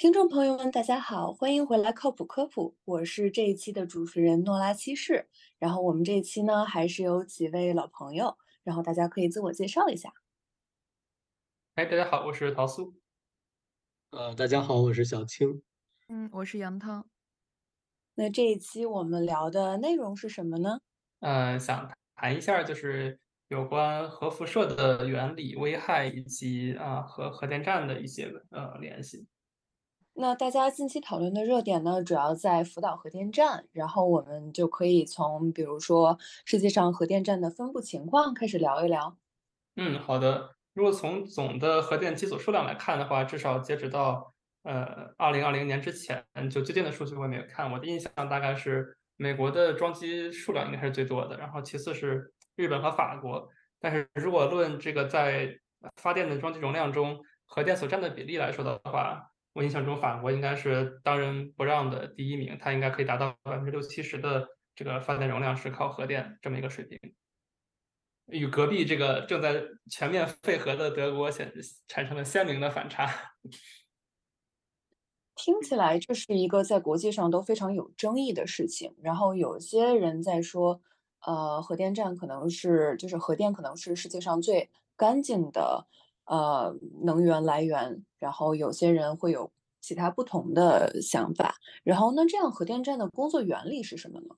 听众朋友们，大家好，欢迎回来靠谱科普，我是这一期的主持人诺拉七世。然后我们这一期呢，还是有几位老朋友，然后大家可以自我介绍一下。哎，大家好，我是桃苏。呃，大家好，我是小青。嗯，我是杨汤。那这一期我们聊的内容是什么呢？呃，想谈一下就是有关核辐射的原理、危害以及啊和核电站的一些呃联系。那大家近期讨论的热点呢，主要在福岛核电站，然后我们就可以从比如说世界上核电站的分布情况开始聊一聊。嗯，好的。如果从总的核电机组数量来看的话，至少截止到呃二零二零年之前，就最近的数据我也没有看，我的印象大概是美国的装机数量应该是最多的，然后其次是日本和法国。但是如果论这个在发电的装机容量中，核电所占的比例来说的话，我印象中法国应该是当仁不让的第一名，它应该可以达到百分之六七十的这个发电容量是靠核电这么一个水平。与隔壁这个正在全面废核的德国显产生了鲜明的反差。听起来这是一个在国际上都非常有争议的事情。然后有些人在说，呃，核电站可能是就是核电可能是世界上最干净的呃能源来源。然后有些人会有其他不同的想法。然后那这样核电站的工作原理是什么呢？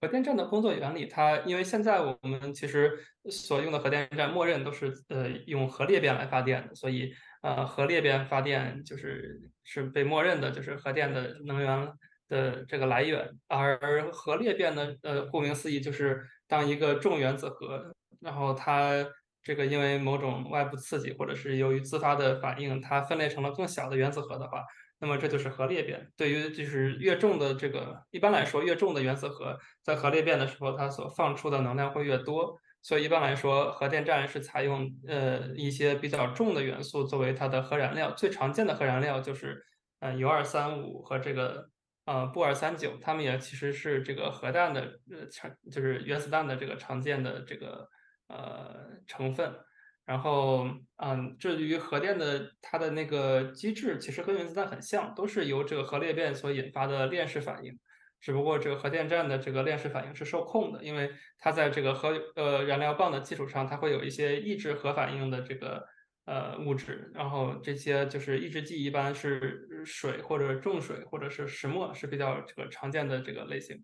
核电站的工作原理，它因为现在我们其实所用的核电站默认都是呃用核裂变来发电的，所以呃核裂变发电就是是被默认的，就是核电的能源的这个来源。而核裂变呢，呃顾名思义就是当一个重原子核，然后它这个因为某种外部刺激或者是由于自发的反应，它分裂成了更小的原子核的话。那么这就是核裂变。对于就是越重的这个，一般来说越重的原子核在核裂变的时候，它所放出的能量会越多。所以一般来说，核电站是采用呃一些比较重的元素作为它的核燃料。最常见的核燃料就是呃铀二三五和这个呃钚二三九，它们也其实是这个核弹的呃常就是原子弹的这个常见的这个呃成分。然后，嗯，至于核电的它的那个机制，其实跟原子弹很像，都是由这个核裂变所引发的链式反应。只不过这个核电站的这个链式反应是受控的，因为它在这个核呃燃料棒的基础上，它会有一些抑制核反应的这个呃物质。然后这些就是抑制剂，一般是水或者重水或者是石墨是比较这个常见的这个类型。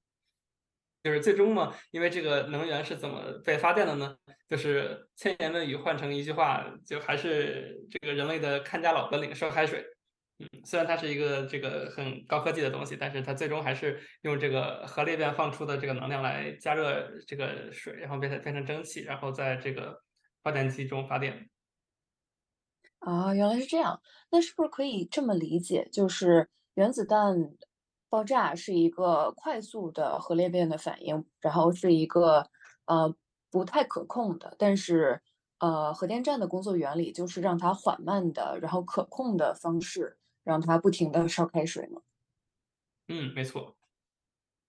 就是最终嘛，因为这个能源是怎么被发电的呢？就是千言万语换成一句话，就还是这个人类的看家老本领——烧开水。嗯，虽然它是一个这个很高科技的东西，但是它最终还是用这个核裂变放出的这个能量来加热这个水，然后变成变成蒸汽，然后在这个发电机中发电。啊，原来是这样。那是不是可以这么理解，就是原子弹？爆炸是一个快速的核裂变的反应，然后是一个呃不太可控的，但是呃核电站的工作原理就是让它缓慢的，然后可控的方式，让它不停的烧开水嘛。嗯，没错。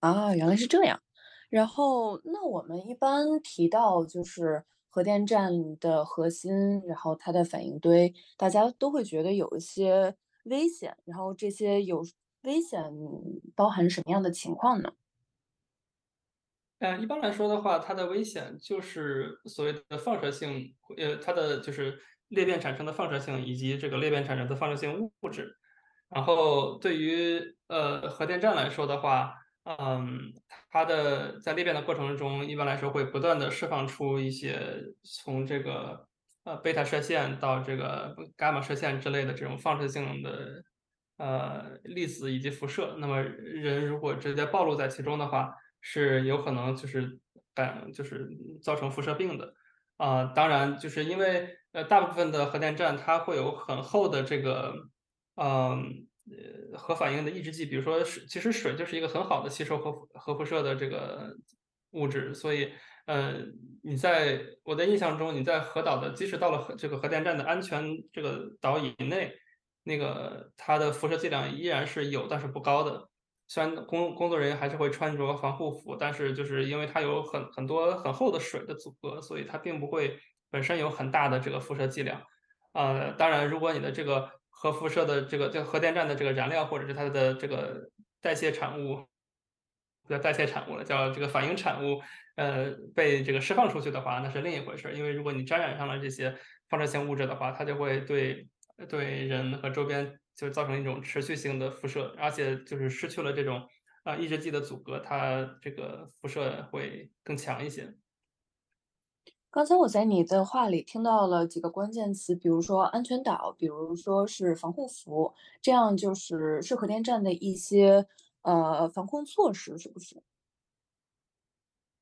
啊，原来是这样。然后那我们一般提到就是核电站的核心，然后它的反应堆，大家都会觉得有一些危险，然后这些有。危险包含什么样的情况呢？嗯，一般来说的话，它的危险就是所谓的放射性，呃，它的就是裂变产生的放射性，以及这个裂变产生的放射性物质。然后对于呃核电站来说的话，嗯，它的在裂变的过程中，一般来说会不断的释放出一些从这个呃贝塔射线到这个伽马射线之类的这种放射性的。呃，粒子以及辐射，那么人如果直接暴露在其中的话，是有可能就是感就是造成辐射病的。啊，当然就是因为呃，大部分的核电站它会有很厚的这个，嗯，核反应的抑制剂，比如说水，其实水就是一个很好的吸收核核辐射的这个物质，所以，呃，你在我的印象中，你在核岛的，即使到了核这个核电站的安全这个岛以内。那个它的辐射剂量依然是有，但是不高的。虽然工工作人员还是会穿着防护服，但是就是因为它有很很多很厚的水的阻隔，所以它并不会本身有很大的这个辐射剂量。呃，当然，如果你的这个核辐射的这个就核电站的这个燃料或者是它的这个代谢产物，不叫代谢产物了，叫这个反应产物，呃，被这个释放出去的话，那是另一回事。因为如果你沾染上了这些放射性物质的话，它就会对对人和周边就造成一种持续性的辐射，而且就是失去了这种啊抑制剂的阻隔，它这个辐射会更强一些。刚才我在你的话里听到了几个关键词，比如说安全岛，比如说是防护服，这样就是是核电站的一些呃防控措施，是不是？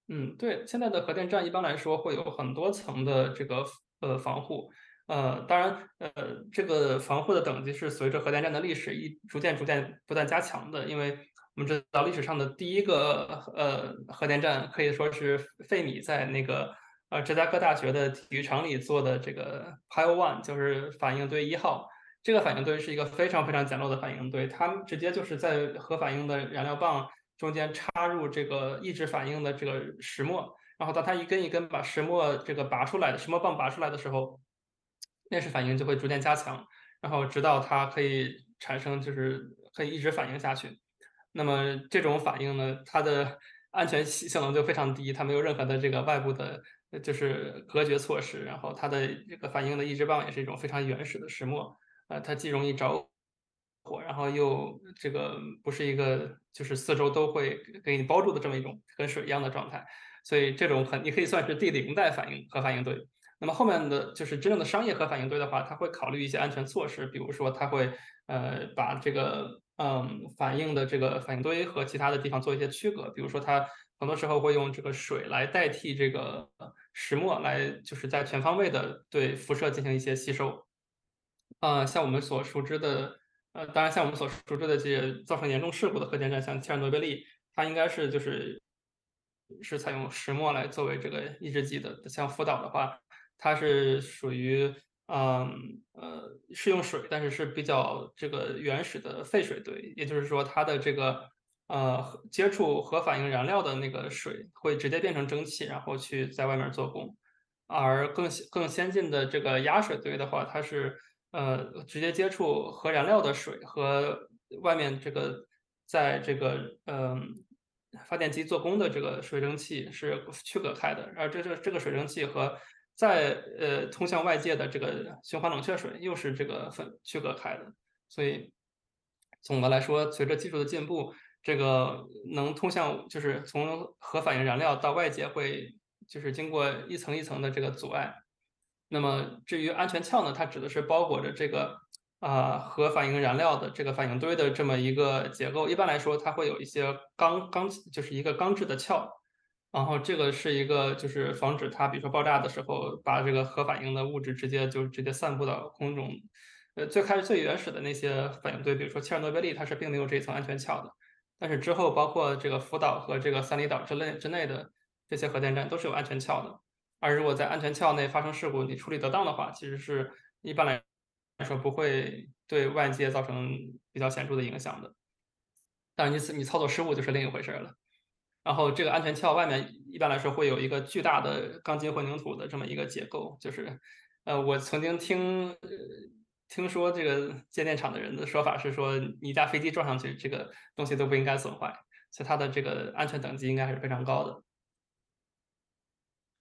嗯，对，现在的核电站一般来说会有很多层的这个呃防护，呃，当然，呃，这个防护的等级是随着核电站的历史一逐渐逐渐不断加强的，因为我们知道历史上的第一个呃核电站可以说是费米在那个。呃，芝加哥大学的体育场里做的这个 Pile One 就是反应堆一号。这个反应堆是一个非常非常简陋的反应堆，它直接就是在核反应的燃料棒中间插入这个抑制反应的这个石墨，然后当它一根一根把石墨这个拔出来的石墨棒拔出来的时候，链式反应就会逐渐加强，然后直到它可以产生就是可以一直反应下去。那么这种反应呢，它的 安全性能就非常低，它没有任何的这个外部的。就是隔绝措施，然后它的这个反应的抑制棒也是一种非常原始的石墨，呃，它既容易着火，然后又这个不是一个就是四周都会给你包住的这么一种跟水一样的状态，所以这种很你可以算是第零代反应核反应堆。那么后面的就是真正的商业核反应堆的话，它会考虑一些安全措施，比如说它会呃把这个嗯反应的这个反应堆和其他的地方做一些区隔，比如说它。很多时候会用这个水来代替这个石墨，来就是在全方位的对辐射进行一些吸收。啊，像我们所熟知的，呃，当然像我们所熟知的这些造成严重事故的核电站，像切尔诺贝利，它应该是就是是采用石墨来作为这个抑制剂的。像福岛的话，它是属于嗯呃是用水，但是是比较这个原始的废水堆，也就是说它的这个。呃，接触核反应燃料的那个水会直接变成蒸汽，然后去在外面做工。而更更先进的这个压水堆的话，它是呃直接接触核燃料的水和外面这个在这个嗯发电机做工的这个水蒸气是区隔开的。而这这这个水蒸气和在呃通向外界的这个循环冷却水又是这个分区隔开的。所以总的来说，随着技术的进步。这个能通向，就是从核反应燃料到外界会，就是经过一层一层的这个阻碍。那么至于安全壳呢，它指的是包裹着这个啊核反应燃料的这个反应堆的这么一个结构。一般来说，它会有一些钢钢，就是一个钢制的壳。然后这个是一个，就是防止它，比如说爆炸的时候，把这个核反应的物质直接就直接散布到空中。呃，最开始最原始的那些反应堆，比如说切尔诺贝利，它是并没有这一层安全壳的。但是之后，包括这个福岛和这个三里岛之类之内的这些核电站都是有安全壳的。而如果在安全壳内发生事故，你处理得当的话，其实是一般来说不会对外界造成比较显著的影响的。但是你你操作失误就是另一回事了。然后这个安全壳外面一般来说会有一个巨大的钢筋混凝土的这么一个结构，就是呃，我曾经听。听说这个建电厂的人的说法是说，你一架飞机撞上去，这个东西都不应该损坏，所以它的这个安全等级应该还是非常高的。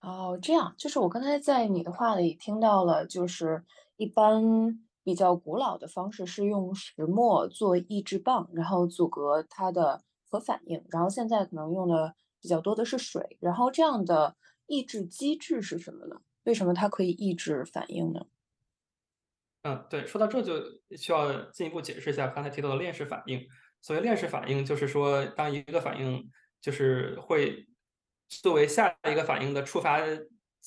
哦，这样，就是我刚才在你的话里听到了，就是一般比较古老的方式是用石墨做抑制棒，然后阻隔它的核反应，然后现在可能用的比较多的是水，然后这样的抑制机制是什么呢？为什么它可以抑制反应呢？嗯，对，说到这就需要进一步解释一下刚才提到的链式反应。所谓链式反应，就是说当一个反应就是会作为下一个反应的触发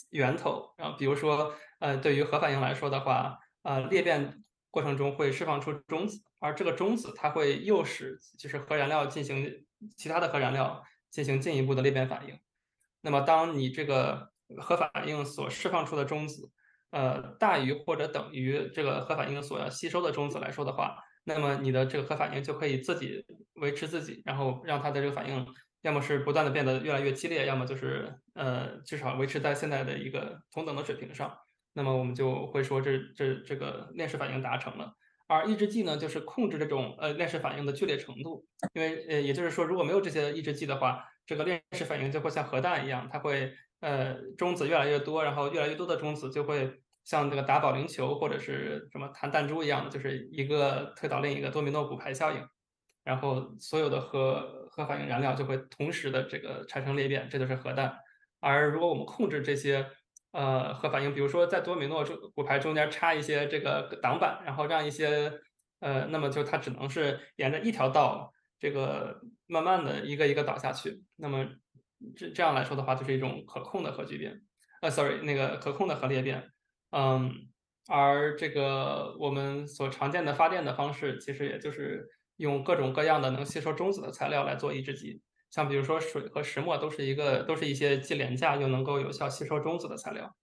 源头，然后比如说，呃，对于核反应来说的话，呃，裂变过程中会释放出中子，而这个中子它会诱使就是核燃料进行其他的核燃料进行进一步的裂变反应。那么当你这个核反应所释放出的中子，呃，大于或者等于这个核反应所要吸收的中子来说的话，那么你的这个核反应就可以自己维持自己，然后让它的这个反应要么是不断的变得越来越激烈，要么就是呃至少维持在现在的一个同等的水平上。那么我们就会说这这这个链式反应达成了。而抑制剂呢，就是控制这种呃链式反应的剧烈程度。因为呃，也就是说，如果没有这些抑制剂的话，这个链式反应就会像核弹一样，它会呃中子越来越多，然后越来越多的中子就会像这个打保龄球或者是什么弹弹珠一样的，就是一个推倒另一个多米诺骨牌效应，然后所有的核核反应燃料就会同时的这个产生裂变，这就是核弹。而如果我们控制这些呃核反应，比如说在多米诺中骨牌中间插一些这个挡板，然后让一些呃，那么就它只能是沿着一条道，这个慢慢的一个一个倒下去。那么这这样来说的话，就是一种可控的核聚变，呃，sorry，那个可控的核裂变。嗯，而这个我们所常见的发电的方式，其实也就是用各种各样的能吸收中子的材料来做抑制剂。像比如说水和石墨都是一个，都是一些既廉价又能够有效吸收中子的材料。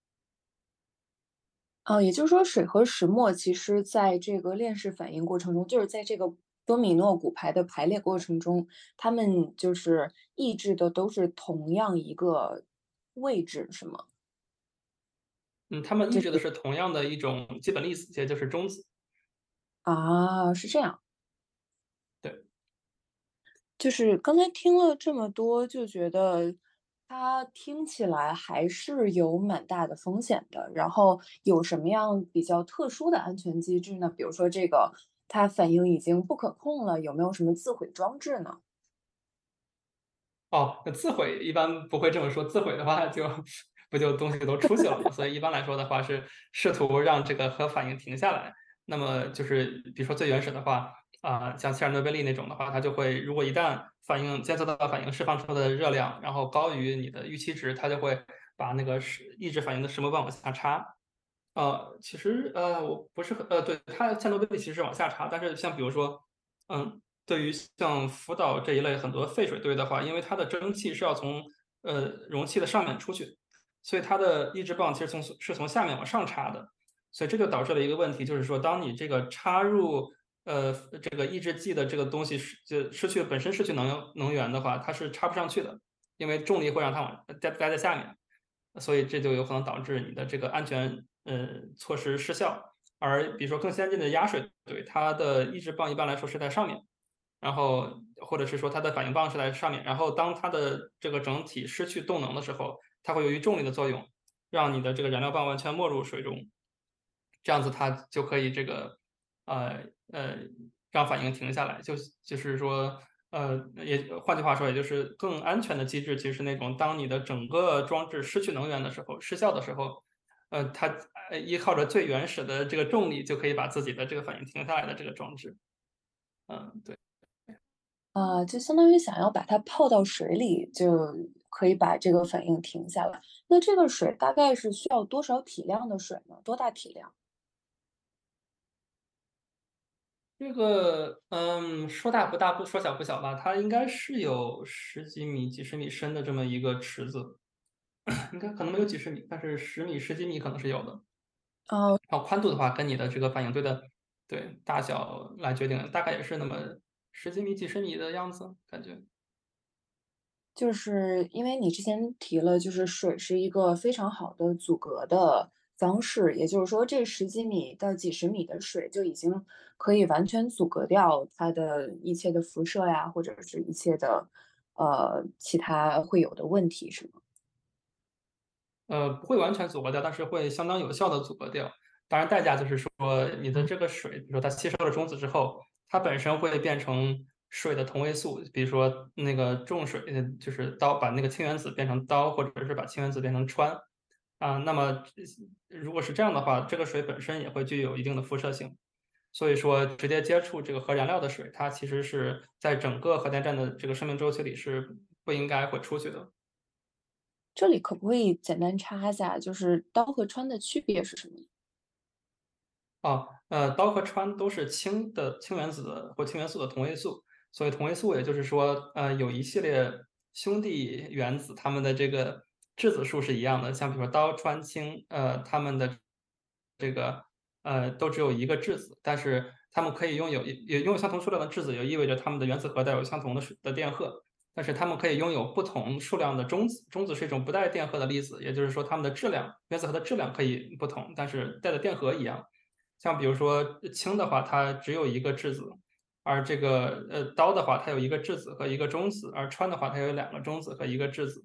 哦，也就是说，水和石墨其实在这个链式反应过程中，就是在这个多米诺骨牌的排列过程中，它们就是抑制的都是同样一个位置，是吗？嗯，它们抑制的是同样的一种基本粒子，也就是中子。啊，是这样。就是刚才听了这么多，就觉得它听起来还是有蛮大的风险的。然后有什么样比较特殊的安全机制呢？比如说这个它反应已经不可控了，有没有什么自毁装置呢？哦，自毁一般不会这么说，自毁的话就不就东西都出去了嘛？所以一般来说的话是试图让这个核反应停下来。那么就是比如说最原始的话。啊，像切尔诺贝利那种的话，它就会，如果一旦反应监测到反应释放出的热量，然后高于你的预期值，它就会把那个是抑制反应的石墨棒往下插。呃，其实呃，我不是很呃，对它切尔诺贝利其实是往下插，但是像比如说，嗯，对于像福岛这一类很多废水堆的话，因为它的蒸汽是要从呃容器的上面出去，所以它的抑制棒其实从是从下面往上插的，所以这就导致了一个问题，就是说当你这个插入。呃，这个抑制剂的这个东西失就失去本身失去能能源的话，它是插不上去的，因为重力会让它往待待在下面，所以这就有可能导致你的这个安全呃措施失效。而比如说更先进的压水堆，它的抑制棒一般来说是在上面，然后或者是说它的反应棒是在上面，然后当它的这个整体失去动能的时候，它会由于重力的作用，让你的这个燃料棒完全没入水中，这样子它就可以这个呃。呃，让反应停下来，就就是说，呃，也换句话说，也就是更安全的机制，其实是那种当你的整个装置失去能源的时候，失效的时候，呃，它依靠着最原始的这个重力，就可以把自己的这个反应停下来的这个装置。嗯，对。啊，就相当于想要把它泡到水里，就可以把这个反应停下来。那这个水大概是需要多少体量的水呢？多大体量？这个，嗯，说大不大，不说小不小吧，它应该是有十几米、几十米深的这么一个池子，应该可能没有几十米，但是十米、十几米可能是有的。哦，然后宽度的话，跟你的这个反应堆的对大小来决定，大概也是那么十几米、几十米的样子，感觉。就是因为你之前提了，就是水是一个非常好的阻隔的。方式，也就是说，这十几米到几十米的水就已经可以完全阻隔掉它的一切的辐射呀，或者是一切的呃其他会有的问题，是吗？呃，不会完全阻隔掉，但是会相当有效的阻隔掉。当然，代价就是说，你的这个水，比如说它吸收了中子之后，它本身会变成水的同位素，比如说那个重水，就是氘，把那个氢原子变成氘，或者是把氢原子变成氚。啊，那么如果是这样的话，这个水本身也会具有一定的辐射性，所以说直接接触这个核燃料的水，它其实是在整个核电站的这个生命周期里是不应该会出去的。这里可不可以简单插一下，就是氘和氚的区别是什么？哦，呃，氘和氚都是氢的氢原子的或氢元素的同位素，所以同位素也就是说，呃，有一系列兄弟原子，它们的这个。质子数是一样的，像比如说氘、氚、氢，呃，它们的这个呃都只有一个质子，但是它们可以拥有也拥有相同数量的质子，也意味着它们的原子核带有相同的的电荷，但是它们可以拥有不同数量的中子。中子是一种不带电荷的粒子，也就是说它们的质量，原子核的质量可以不同，但是带的电荷一样。像比如说氢的话，它只有一个质子，而这个呃氘的话，它有一个质子和一个中子，而氚的话，它有两个中子和一个质子。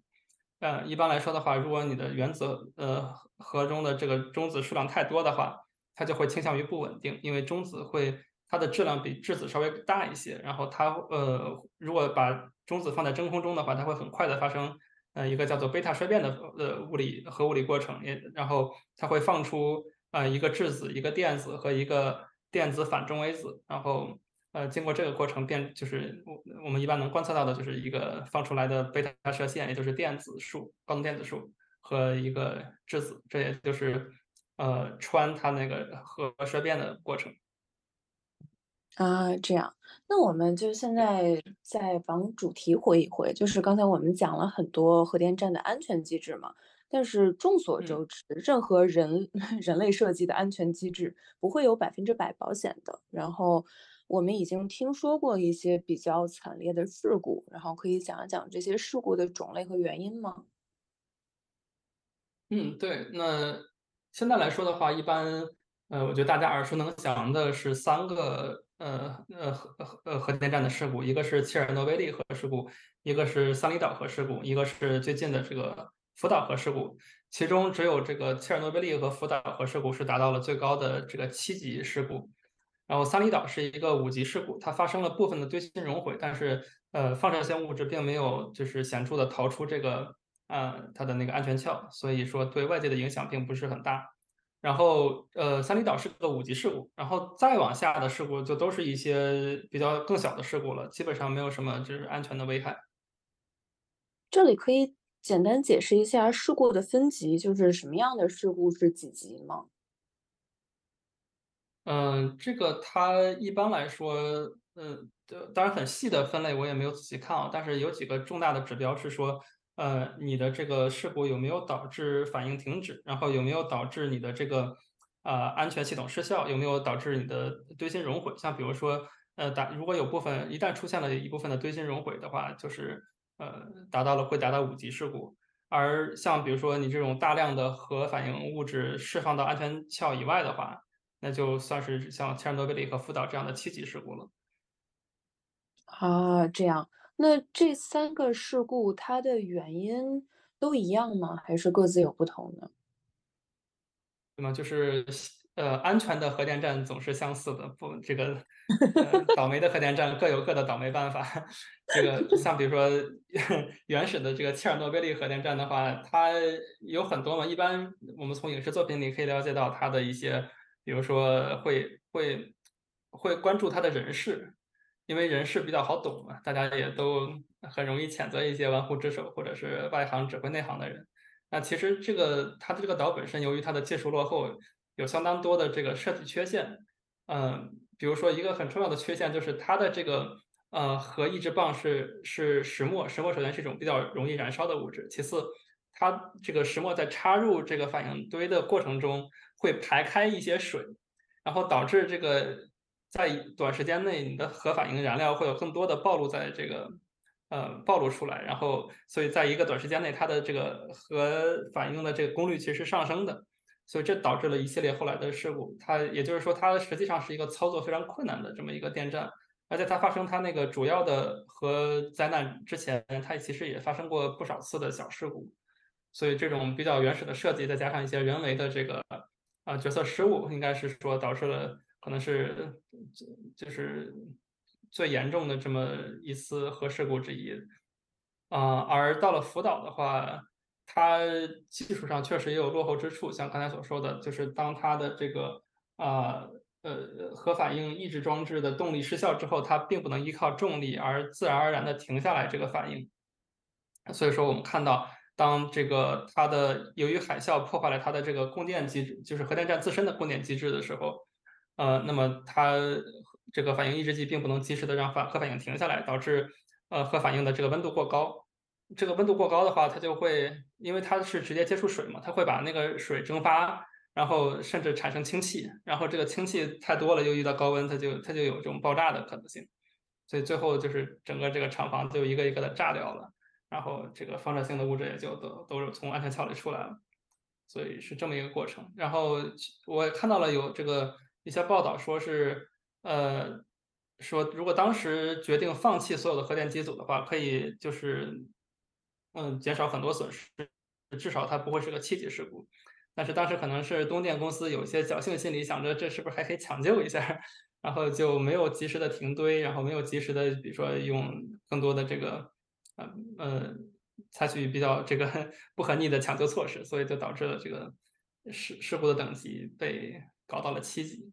呃，一般来说的话，如果你的原子呃核中的这个中子数量太多的话，它就会倾向于不稳定，因为中子会它的质量比质子稍微大一些，然后它呃如果把中子放在真空中的话，它会很快的发生呃一个叫做贝塔衰变的呃物理核物理过程，也然后它会放出呃一个质子、一个电子和一个电子反中微子，然后呃经过这个过程变就是我我们一般能观测到的就是一个放出来的贝塔射线，也就是电子束高能电子束和一个质子，这也就是呃穿它那个核衰变的过程。啊，这样，那我们就现在再往主题回一回，就是刚才我们讲了很多核电站的安全机制嘛，但是众所嗯周知，任何人 人类设计的安全机制不会有百分之百保险的。然后我们已经听说过一些比较惨烈的事故，然后可以讲一讲这些事故的种类和原因吗？嗯，对，那现在来说的话，一般，呃，我觉得大家耳熟能详的是三个，呃呃核呃核电站的事故，一个是切尔诺贝利核事故，一个是三里岛核事故，一个是最近的这个福岛核事故。其中只有这个切尔诺贝利和福岛核事故是达到了最高的这个七级事故，然后三里岛是一个五级事故，它发生了部分的堆芯熔毁，但是呃放射性物质并没有就是显著的逃出这个呃它的那个安全壳，所以说对外界的影响并不是很大。然后呃三里岛是个五级事故，然后再往下的事故就都是一些比较更小的事故了，基本上没有什么就是安全的危害。这里可以简单解释一下事故的分级，就是什么样的事故是几级吗？嗯，这个它一般来说，嗯，当然很细的分类我也没有仔细看啊，但是有几个重大的指标是说，呃，你的这个事故有没有导致反应停止，然后有没有导致你的这个呃安全系统失效，有没有导致你的堆芯熔毁？像比如说，呃，达如果有部分一旦出现了一部分的堆芯熔毁的话，就是呃达到了会达到五级事故。而像比如说你这种大量的核反应物质释放到安全壳以外的话，那就算是像切尔诺贝利和福岛这样的七级事故了。啊，这样，那这三个事故它的原因都一样吗？还是各自有不同呢？那么就是呃，安全的核电站总是相似的，不，这个呃，倒霉的核电站各有各的倒霉办法。这个像比如说 原始的这个切尔诺贝利核电站的话，它有很多嘛，一般我们从影视作品里可以了解到它的一些，比如说会会会关注它的人事，因为人事比较好懂嘛，大家也都很容易谴责一些玩忽职守或者是外行指挥内行的人。那其实这个它的这个岛本身，由于它的技术落后，有相当多的这个设计缺陷。嗯，比如说一个很重要的缺陷就是它的这个呃核抑制棒是是石墨，石墨首先是一种比较容易燃烧的物质，其次它这个石墨在插入这个反应堆的过程中会排开一些水，然后导致这个在短时间内你的核反应燃料会有更多的暴露在这个呃暴露出来，然后所以在一个短时间内它的这个核反应的这个功率其实是上升的。所以这导致了一系列后来的事故。它也就是说，它实际上是一个操作非常困难的这么一个电站，而且它发生它那个主要的核灾难之前，它其实也发生过不少次的小事故。所以这种比较原始的设计，再加上一些人为的这个啊决策失误，应该是说导致了可能是就是最严重的这么一次核事故之一。啊、而到了福岛的话，它技术上确实也有落后之处，像刚才所说的，就是当它的这个啊呃核反应抑制装置的动力失效之后，它并不能依靠重力而自然而然的停下来这个反应。所以说，我们看到，当这个它的由于海啸破坏了它的这个供电机制，就是核电站自身的供电机制的时候，呃，那么它这个反应抑制剂并不能及时的让反核反应停下来，导致呃核反应的这个温度过高。这个温度过高的话，它就会因为它是直接接触水嘛，它会把那个水蒸发，然后甚至产生氢气，然后这个氢气太多了，又遇到高温，它就它就有这种爆炸的可能性，所以最后就是整个这个厂房就一个一个的炸掉了，然后这个放射性的物质也就都都是从安全壳里出来了，所以是这么一个过程。然后我也看到了有这个一些报道说是，呃，说如果当时决定放弃所有的核电机组的话，可以就是，嗯，减少很多损失，至少它不会是个七级事故。但是当时可能是东电公司有些侥幸心理，想着这是不是还可以抢救一下，然后就没有及时的停堆，然后没有及时的，比如说用更多的这个，呃呃，采取比较这个不可逆的抢救措施，所以就导致了这个事事故的等级被搞到了七级。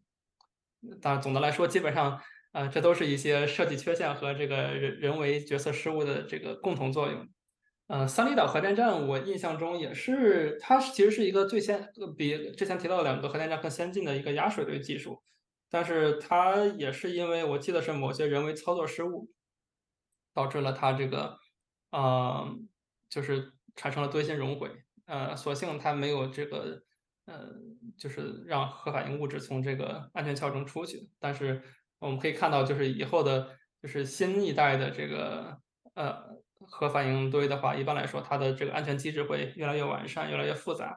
当然，总的来说，基本上，呃，这都是一些设计缺陷和这个人人为决策失误的这个共同作用。呃，三里岛核电站，我印象中也是，它其实是一个最先比之前提到的两个核电站更先进的一个压水堆技术，但是它也是因为我记得是某些人为操作失误，导致了它这个，呃，就是产生了堆芯熔毁。呃，所幸它没有这个，呃，就是让核反应物质从这个安全壳中出去。但是我们可以看到，就是以后的，就是新一代的这个，呃。核反应堆的话，一般来说，它的这个安全机制会越来越完善，越来越复杂，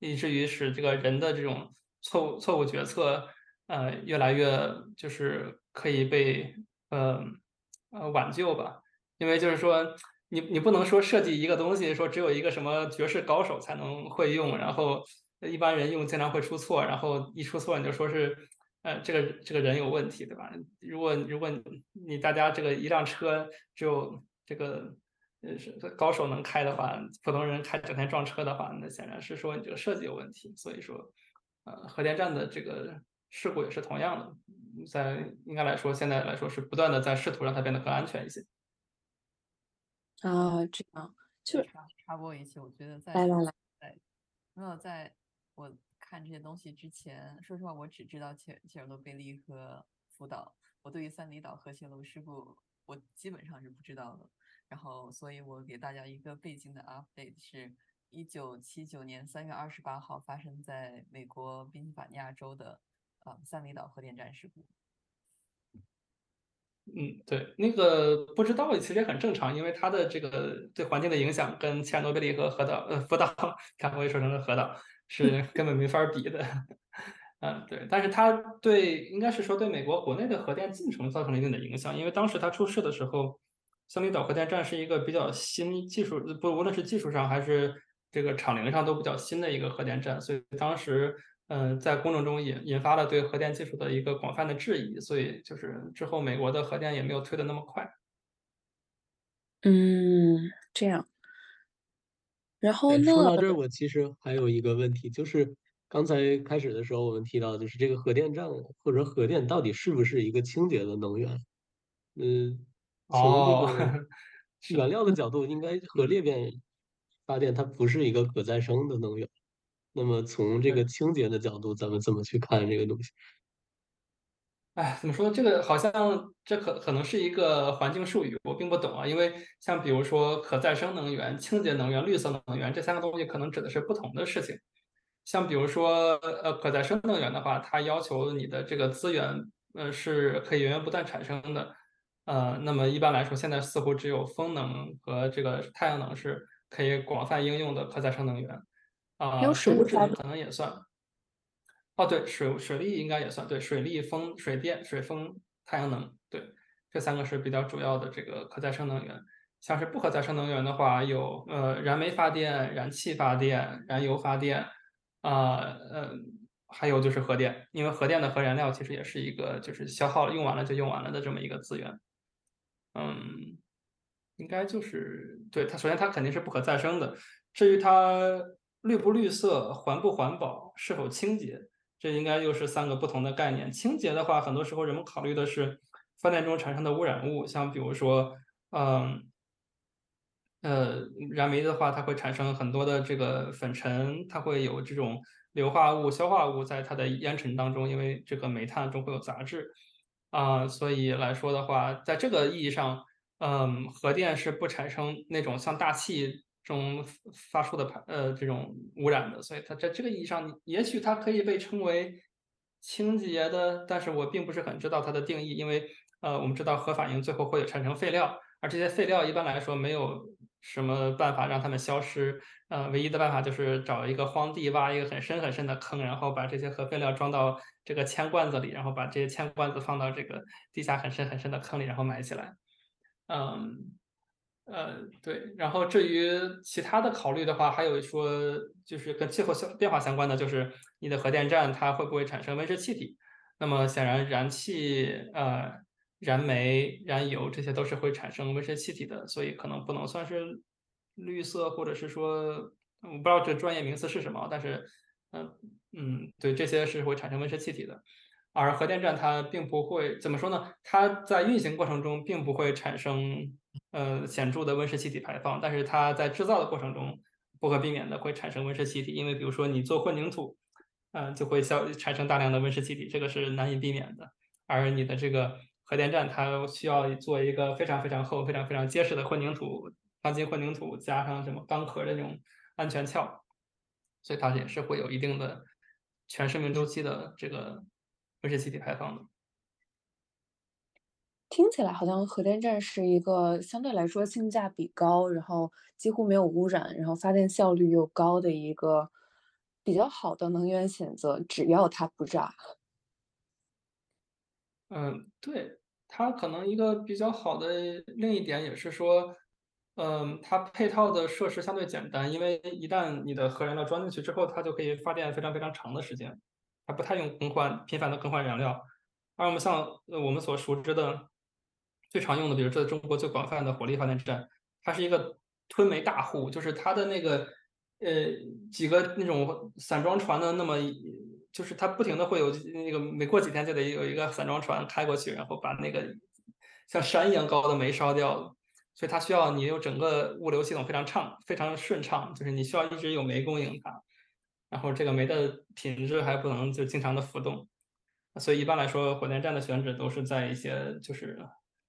以至于使这个人的这种错误错误决策，呃，越来越就是可以被呃呃挽救吧。因为就是说，你你不能说设计一个东西，说只有一个什么绝世高手才能会用，然后一般人用经常会出错，然后一出错你就说是呃这个这个人有问题，对吧？如果如果你大家这个一辆车只有这个。是高手能开的话，普通人开整天撞车的话，那显然是说你这个设计有问题。所以说，呃，核电站的这个事故也是同样的，在应该来说，现在来说是不断的在试图让它变得更安全一些。啊，这样就插插播一句，我觉得在在没有在我看这些东西之前，说实话，我只知道切切尔诺贝利和福岛，我对于三里岛核泄漏事故，我基本上是不知道的。然后，所以我给大家一个背景的 update 是，一九七九年三月二十八号发生在美国宾夕法尼亚州的呃三里岛核电站事故。嗯，对，那个不知道其实也很正常，因为它的这个对环境的影响跟切尔诺贝利和核岛呃福岛，看我也说成了核岛，是 根本没法比的。嗯，对，但是它对应该是说对美国国内的核电进程造成了一定的影响，因为当时它出事的时候。三里岛核电站是一个比较新技术，不，无论是技术上还是这个厂龄上都比较新的一个核电站，所以当时，嗯，在公众中引引发了对核电技术的一个广泛的质疑，所以就是之后美国的核电也没有推的那么快。嗯，这样。然后说到这儿，我其实还有一个问题，就是刚才开始的时候我们提到，就是这个核电站或者核电到底是不是一个清洁的能源？嗯。从这个 原料的角度，应该核裂变发电它不是一个可再生的能源。那么从这个清洁的角度，咱们怎么去看这个东西？哎，怎么说呢？这个好像这可可能是一个环境术语，我并不懂啊。因为像比如说可再生能源、清洁能源、绿色能源这三个东西，可能指的是不同的事情。像比如说呃可再生能源的话，它要求你的这个资源呃是可以源源不断产生的。呃，那么一般来说，现在似乎只有风能和这个太阳能是可以广泛应用的可再生能源。啊，水力可能也算。哦，对，水水利应该也算。对，水利、风、水电、水风、太阳能，对，这三个是比较主要的这个可再生能源。像是不可再生能源的话，有呃燃煤发电、燃气发电、燃油发电，啊，呃，还有就是核电，因为核电的核燃料其实也是一个就是消耗用完了就用完了的这么一个资源。嗯，应该就是对它。首先，它肯定是不可再生的。至于它绿不绿色、环不环保、是否清洁，这应该又是三个不同的概念。清洁的话，很多时候人们考虑的是发电中产生的污染物，像比如说，嗯，呃，燃煤的话，它会产生很多的这个粉尘，它会有这种硫化物、硝化物在它的烟尘当中，因为这个煤炭中会有杂质。啊，所以来说的话，在这个意义上，嗯，核电是不产生那种像大气中发出的排呃这种污染的，所以它在这个意义上，也许它可以被称为清洁的，但是我并不是很知道它的定义，因为呃，我们知道核反应最后会产生废料，而这些废料一般来说没有什么办法让它们消失。呃，唯一的办法就是找一个荒地，挖一个很深很深的坑，然后把这些核废料装到这个铅罐子里，然后把这些铅罐子放到这个地下很深很深的坑里，然后埋起来。嗯，呃，对。然后至于其他的考虑的话，还有说就是跟气候相变化相关的，就是你的核电站它会不会产生温室气体？那么显然，燃气、呃，燃煤、燃油这些都是会产生温室气体的，所以可能不能算是绿色，或者是说，我不知道这专业名词是什么，但是，嗯嗯，对，这些是会产生温室气体的。而核电站它并不会怎么说呢？它在运行过程中并不会产生呃显著的温室气体排放，但是它在制造的过程中不可避免的会产生温室气体，因为比如说你做混凝土。嗯，就会消产生大量的温室气体，这个是难以避免的。而你的这个核电站，它需要做一个非常非常厚、非常非常结实的混凝土，钢筋混凝土加上什么钢壳的那种安全壳，所以它也是会有一定的全生命周期的这个温室气体排放的。听起来好像核电站是一个相对来说性价比高，然后几乎没有污染，然后发电效率又高的一个。比较好的能源选择，只要它不炸。嗯，对，它可能一个比较好的另一点也是说，嗯，它配套的设施相对简单，因为一旦你的核燃料装进去之后，它就可以发电非常非常长的时间，它不太用更换频繁的更换燃料。而我们像我们所熟知的最常用的，比如在中国最广泛的火力发电站，它是一个吞煤大户，就是它的那个。呃，几个那种散装船的，那么就是它不停的会有那个每过几天就得有一个散装船开过去，然后把那个像山一样高的煤烧掉，所以它需要你有整个物流系统非常畅、非常顺畅，就是你需要一直有煤供应它，然后这个煤的品质还不能就经常的浮动，所以一般来说，火电站的选址都是在一些就是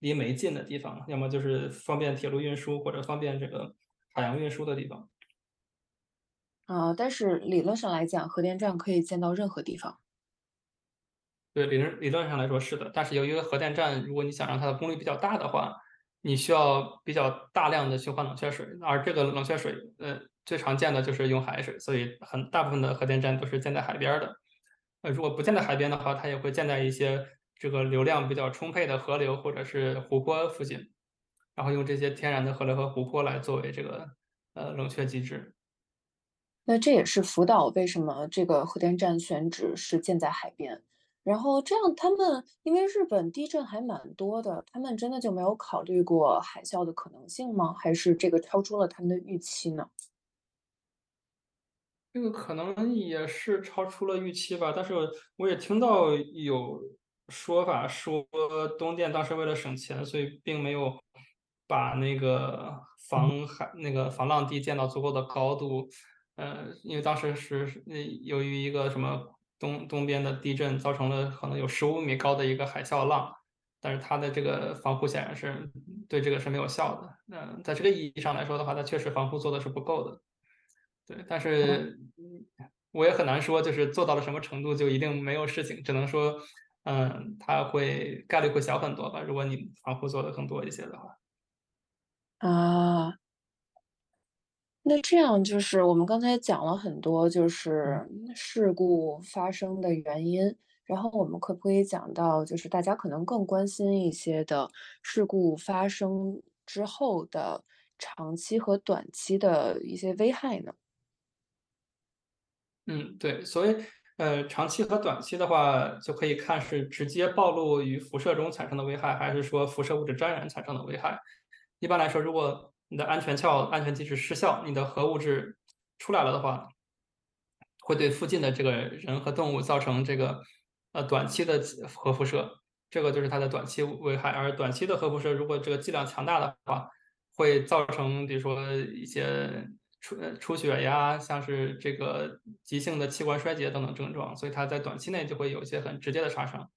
离煤近的地方，要么就是方便铁路运输或者方便这个海洋运输的地方。啊，但是理论上来讲，核电站可以建到任何地方。对，理论理论上来说是的，但是由于核电站，如果你想让它的功率比较大的话，你需要比较大量的循环冷却水，而这个冷却水，呃，最常见的就是用海水，所以很大部分的核电站都是建在海边的。呃，如果不建在海边的话，它也会建在一些这个流量比较充沛的河流或者是湖泊附近，然后用这些天然的河流和湖泊来作为这个呃冷却机制。那这也是福岛为什么这个核电站选址是建在海边，然后这样他们因为日本地震还蛮多的，他们真的就没有考虑过海啸的可能性吗？还是这个超出了他们的预期呢？这个可能也是超出了预期吧，但是我也听到有说法说东电当时为了省钱，所以并没有把那个防海那个防浪堤建到足够的高度。呃，因为当时是呃，由于一个什么东东边的地震，造成了可能有十五米高的一个海啸浪，但是它的这个防护显然是对这个是没有效的。嗯，在这个意义上来说的话，它确实防护做的是不够的。对，但是我也很难说，就是做到了什么程度就一定没有事情，只能说，嗯，它会概率会小很多吧。如果你防护做的更多一些的话。啊。那这样就是我们刚才讲了很多，就是事故发生的原因，然后我们可不可以讲到，就是大家可能更关心一些的事故发生之后的长期和短期的一些危害呢？嗯，对，所以呃，长期和短期的话，就可以看是直接暴露于辐射中产生的危害，还是说辐射物质沾染产生的危害。一般来说，如果你的安全壳安全机制失效，你的核物质出来了的话，会对附近的这个人和动物造成这个呃短期的核辐射，这个就是它的短期危害。而短期的核辐射如果这个剂量强大的话，会造成比如说一些出出血呀，像是这个急性的器官衰竭等等症状，所以它在短期内就会有一些很直接的杀伤。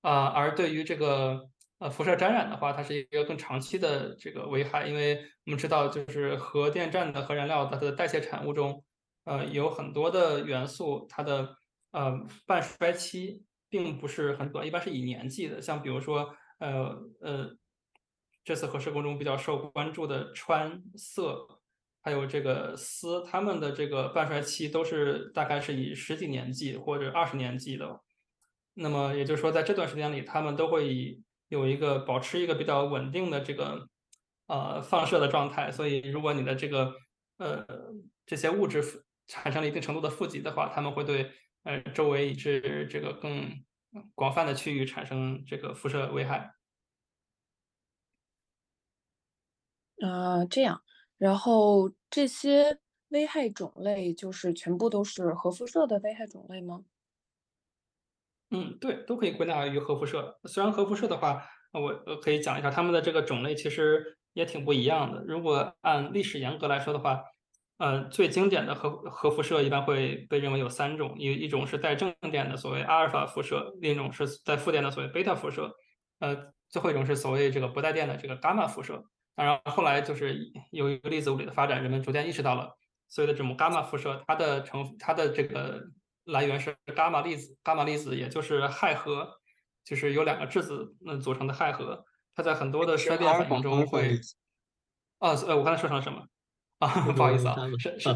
啊，而对于这个。呃，辐射沾染的话，它是一个更长期的这个危害，因为我们知道，就是核电站的核燃料它的代谢产物中，呃，有很多的元素，它的呃半衰期并不是很短，一般是以年计的。像比如说，呃呃，这次核事故中比较受关注的川、色，还有这个丝，他们的这个半衰期都是大概是以十几年计或者二十年计的。那么也就是说，在这段时间里，他们都会以有一个保持一个比较稳定的这个呃放射的状态。所以，如果你的这个呃这些物质产生了一定程度的富集的话，他们会对呃周围以至这个更广泛的区域产生这个辐射危害。啊，这样，然后这些危害种类就是全部都是核辐射的危害种类吗？嗯，对，都可以归纳于核辐射。虽然核辐射的话，我我可以讲一下它们的这个种类其实也挺不一样的。如果按历史严格来说的话，呃，最经典的核核辐射一般会被认为有三种，一一种是带正电的所谓阿尔法辐射，另一种是带负电的所谓贝塔辐射，呃，最后一种是所谓这个不带电的这个伽马辐射。当然，后来就是由于粒子物理的发展，人们逐渐意识到了所谓的这种伽马辐射，它的成它的这个来源是伽马粒子，伽马粒子也就是氦核，就是由两个质子嗯组成的氦核，它在很多的衰变反应中会，哦，呃，我刚才说成了什么？啊，不好意思啊，是是，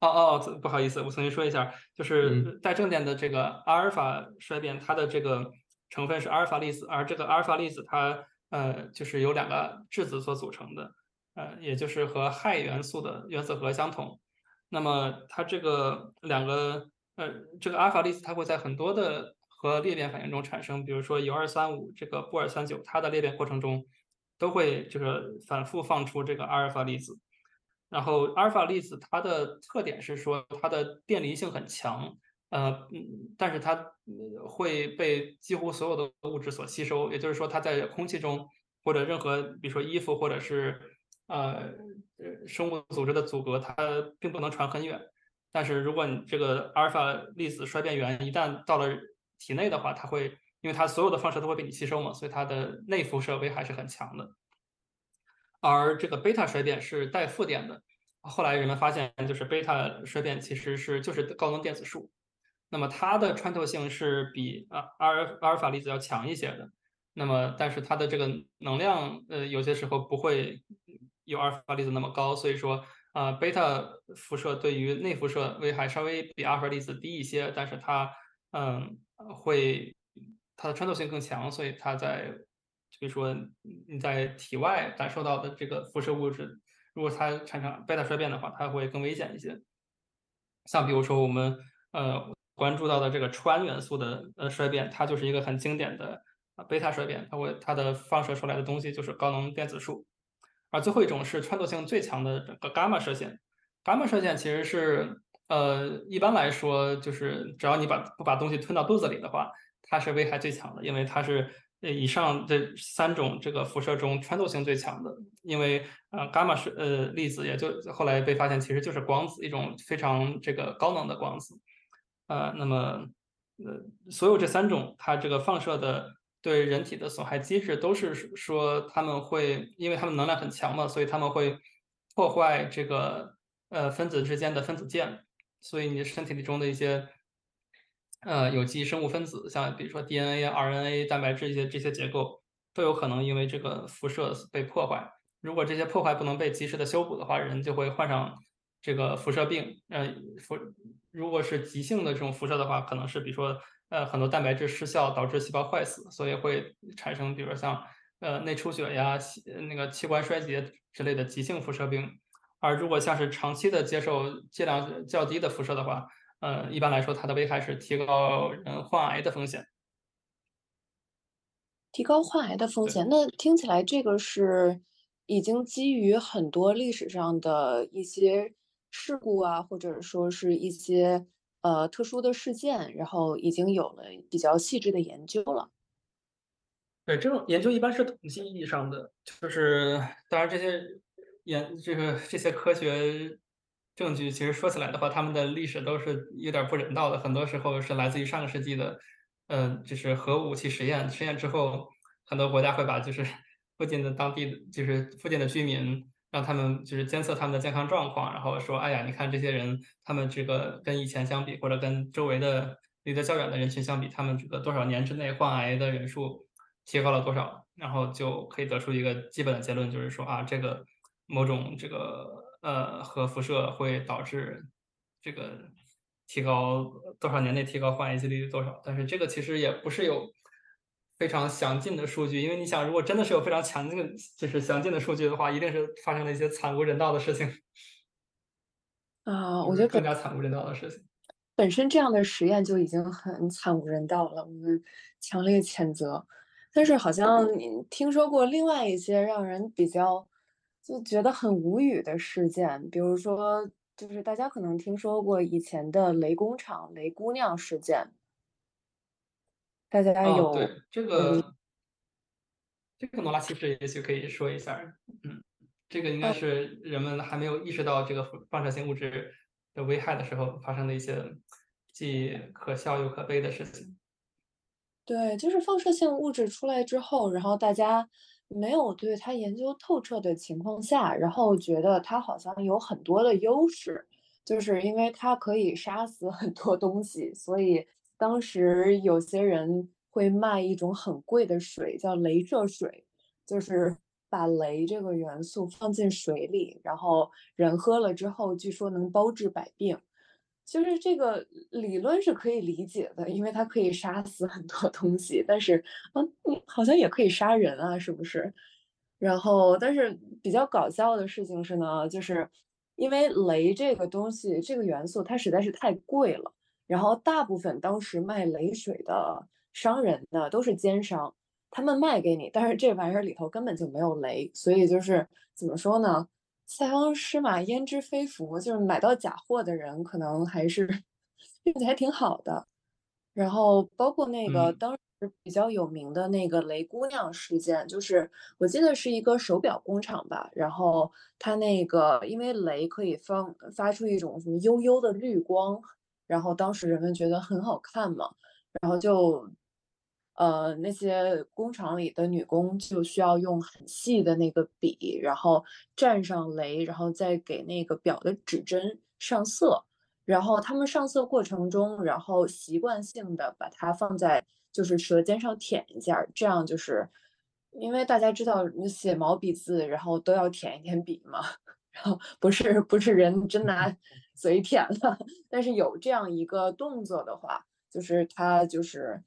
哦哦，不好意思，我重新说一下，就是带正电的这个阿尔法衰变，它的这个成分是阿尔法粒子，而这个阿尔法粒子它。呃，就是由两个质子所组成的，呃，也就是和氦元素的原子核相同。那么它这个两个，呃，这个阿尔法粒子它会在很多的核裂变反应中产生，比如说铀二三五这个钚二三九，它的裂变过程中都会就是反复放出这个阿尔法粒子。然后阿尔法粒子它的特点是说它的电离性很强。呃，嗯，但是它会被几乎所有的物质所吸收，也就是说，它在空气中或者任何，比如说衣服或者是呃生物组织的阻隔，它并不能传很远。但是如果你这个阿尔法粒子衰变源一旦到了体内的话，它会因为它所有的放射都会被你吸收嘛，所以它的内辐射危害是很强的。而这个贝塔衰变是带负电的，后来人们发现，就是贝塔衰变其实是就是高能电子束。那么它的穿透性是比啊阿尔阿尔法粒子要强一些的，那么但是它的这个能量呃有些时候不会有阿尔法粒子那么高，所以说啊贝塔辐射对于内辐射危害稍微比阿尔法粒子低一些，但是它嗯会它的穿透性更强，所以它在比如说你在体外感受到的这个辐射物质，如果它产生贝塔衰变的话，它会更危险一些。像比如说我们呃。关注到的这个氚元素的呃衰变，它就是一个很经典的啊贝塔衰变，它会它的放射出来的东西就是高能电子束。而最后一种是穿透性最强的这个伽马射线，伽马射线其实是呃一般来说就是只要你把不把东西吞到肚子里的话，它是危害最强的，因为它是以上这三种这个辐射中穿透性最强的，因为呃伽马是呃粒子也就后来被发现其实就是光子，一种非常这个高能的光子。呃，那么，呃，所有这三种它这个放射的对人体的损害机制，都是说他们会，因为它们能量很强嘛，所以他们会破坏这个呃分子之间的分子键，所以你身体里中的一些呃有机生物分子，像比如说 DNA、RNA、蛋白质一些这些结构，都有可能因为这个辐射被破坏。如果这些破坏不能被及时的修补的话，人就会患上。这个辐射病，呃，辐如果是急性的这种辐射的话，可能是比如说，呃，很多蛋白质失效导致细胞坏死，所以会产生，比如说像呃内出血呀、那个器官衰竭之类的急性辐射病。而如果像是长期的接受剂量较低的辐射的话，呃，一般来说它的危害是提高人患癌的风险。提高患癌的风险，那听起来这个是已经基于很多历史上的一些。事故啊，或者说是一些呃特殊的事件，然后已经有了比较细致的研究了。对，这种研究一般是统计意义上的，就是当然这些研这个这些科学证据，其实说起来的话，他们的历史都是有点不人道的，很多时候是来自于上个世纪的，嗯，就是核武器实验，实验之后，很多国家会把就是 附近的当地的就是附近的居民。让他们就是监测他们的健康状况，然后说，哎呀，你看这些人，他们这个跟以前相比，或者跟周围的离得较远的人群相比，他们这个多少年之内患癌的人数，提高了多少，然后就可以得出一个基本的结论，就是说啊，这个某种这个呃核辐射会导致这个提高多少年内提高患癌几率多少。但是这个其实也不是有非常详尽的数据，因为你想，如果真的是有非常强劲的就是详尽的数据的话，一定是发生了一些惨无人道的事情。啊，我觉得更加惨无人道的事情。本身这样的实验就已经很惨无人道了，我们强烈谴责。但是好像你听说过另外一些让人比较就觉得很无语的事件，比如说，就是大家可能听说过以前的雷工厂雷姑娘事件。大家有对这个这个诺拉其实也许可以说一下，嗯，这个应该是人们还没有意识到这个放射性物质的危害的时候发生的一些既可笑又可悲的事情。对，就是放射性物质出来之后，然后大家没有对它研究透彻的情况下，然后觉得它好像有很多的优势，就是因为它可以杀死很多东西，所以当时有些人会卖一种很贵的水，叫镭射水，就是把镭这个元素放进水里，然后人喝了之后，据说能包治百病。就是这个理论是可以理解的，因为它可以杀死很多 东西，但是，嗯，好像也可以杀人啊，是不是？然后，但是比较搞笑的事情是呢，就是因为镭这个东西，这个元素它实在是太贵了，然后大部分当时卖雷水的商人呢都是奸商，他们卖给你，但是这玩意儿里头根本就没有雷，所以就是怎么说呢？塞翁失马焉知非福，就是买到假货的人可能还是运气还挺好的。然后包括那个当时比较有名的那个雷姑娘事件，就是我记得是一个手表工厂吧，然后它那个因为雷可以放发出一种什么幽幽的绿光，然后当时人们觉得很好看嘛，然后就。呃，那些工厂里的女工就需要用很细的那个笔，然后蘸上镭，然后再给那个表的指针上色。然后他们上色过程中，然后习惯性的把它放在就是舌尖上舔一下，这样就是因为大家知道你写毛笔字，然后都要舔一舔笔嘛。然后不是不是人真拿嘴舔的，但是有这样一个动作的话，就是它就是。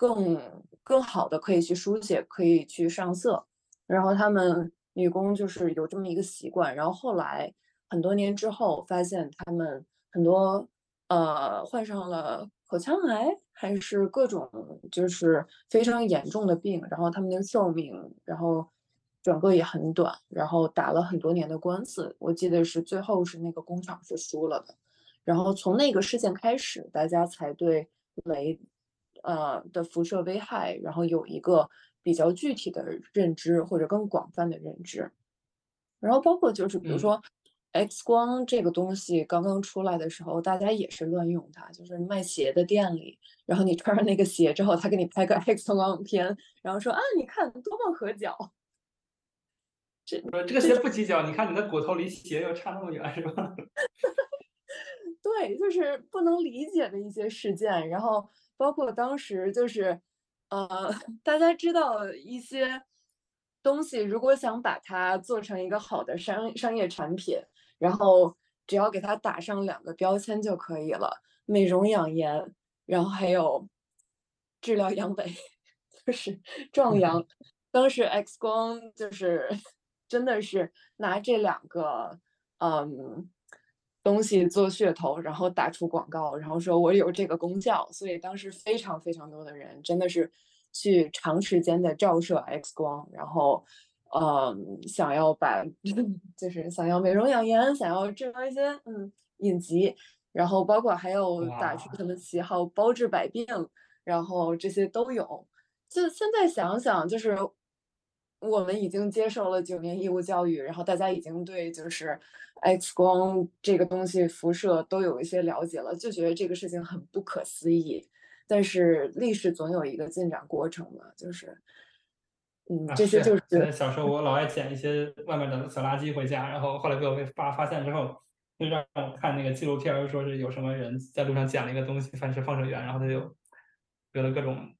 更更好的可以去书写，可以去上色，然后他们女工就是有这么一个习惯，然后后来很多年之后发现他们很多呃患上了口腔癌，还是各种就是非常严重的病，然后他们的寿命然后整个也很短，然后打了很多年的官司，我记得是最后是那个工厂是输了的，然后从那个事件开始，大家才对雷。呃的辐射危害，然后有一个比较具体的认知或者更广泛的认知，然后包括就是比如说 X 光这个东西刚刚出来的时候，大家也是乱用它，就是卖鞋的店里，然后你穿上那个鞋之后，他给你拍个 X 光片，然后说啊，你看多么合脚。这这个鞋不挤脚，你看你的骨头离鞋又差那么远，是吧？对，就是不能理解的一些事件，然后。包括当时就是，呃，大家知道一些东西，如果想把它做成一个好的商商业产品，然后只要给它打上两个标签就可以了：美容养颜，然后还有治疗阳痿，就是壮阳。当时 X 光就是真的是拿这两个，嗯。东西做噱头，然后打出广告，然后说我有这个功效，所以当时非常非常多的人真的是去长时间的照射 X 光，然后，嗯，想要把 就是想要美容养颜，想要治疗一些嗯隐疾，然后包括还有打出什么旗号包治百病，然后这些都有。就现在想想，就是。我们已经接受了九年义务教育，然后大家已经对就是 X 光这个东西辐射都有一些了解了，就觉得这个事情很不可思议。但是历史总有一个进展过程嘛，就是，嗯，这些就是。小时候我老爱捡一些外面的小垃圾回家，然后后来被我被爸发现之后，就让我看那个纪录片，说是有什么人在路上捡了一个东西，反是放射源，然后他就得了各种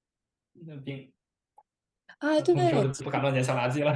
病。啊，对，不敢乱捡小垃圾了。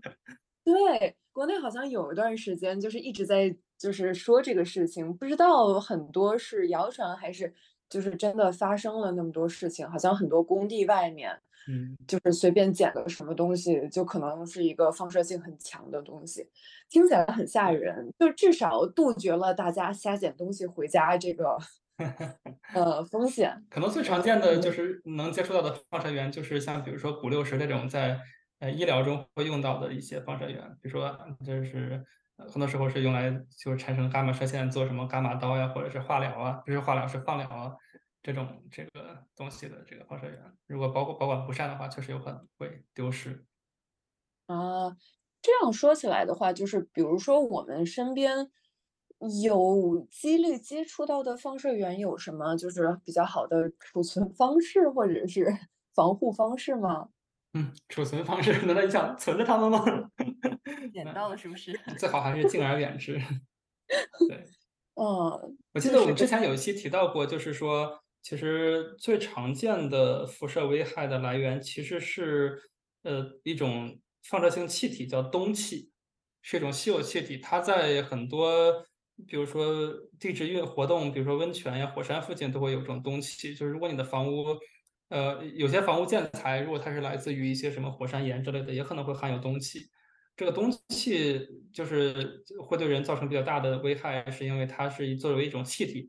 对，国内好像有一段时间就是一直在就是说这个事情，不知道很多是谣传还是就是真的发生了那么多事情，好像很多工地外面，嗯，就是随便捡个什么东西，就可能是一个放射性很强的东西，听起来很吓人。就至少杜绝了大家瞎捡东西回家这个 呃风险。可能最常见的就是能接触到的放射源，就是像比如说钴六十这种在。呃，医疗中会用到的一些放射源，比如说，就是很多时候是用来就是产生伽马射线做什么伽马刀呀，或者是化疗啊，不是化疗是放疗啊，这种这个东西的这个放射源，如果保保管不善的话，确实有可能会丢失。啊，这样说起来的话，就是比如说我们身边有几率接触到的放射源有什么，就是比较好的储存方式或者是 防护方式吗？嗯，储存方式，难道你想存着它们吗？捡到了是不是？最好还是敬而远之。对，嗯，我记得我们之前有一期提到过，就是说，其实最常见的辐射危害的来源其实是呃一种放射性气体，叫氡气，是一种稀有气体。它在很多，比如说地质运活动，比如说温泉呀、火山附近都会有这种氡气。就是如果你的房屋。呃，有些房屋建材，如果它是来自于一些什么火山岩之类的，也可能会含有氡气。这个氡气就是会对人造成比较大的危害，是因为它是作为一种气体，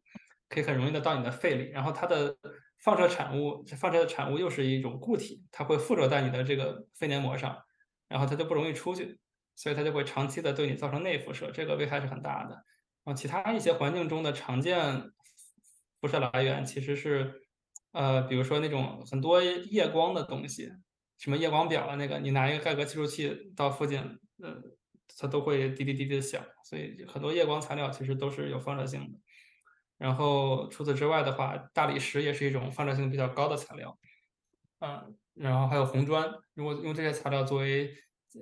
可以很容易的到你的肺里。然后它的放射产物，放射的产物又是一种固体，它会附着在你的这个肺黏膜上，然后它就不容易出去，所以它就会长期的对你造成内辐射，这个危害是很大的。啊其他一些环境中的常见辐射来源其实是。呃，比如说那种很多夜光的东西，什么夜光表啊，那个你拿一个盖革计数器到附近，呃，它都会滴滴滴滴的响，所以很多夜光材料其实都是有放射性的。然后除此之外的话，大理石也是一种放射性比较高的材料，嗯，然后还有红砖，如果用这些材料作为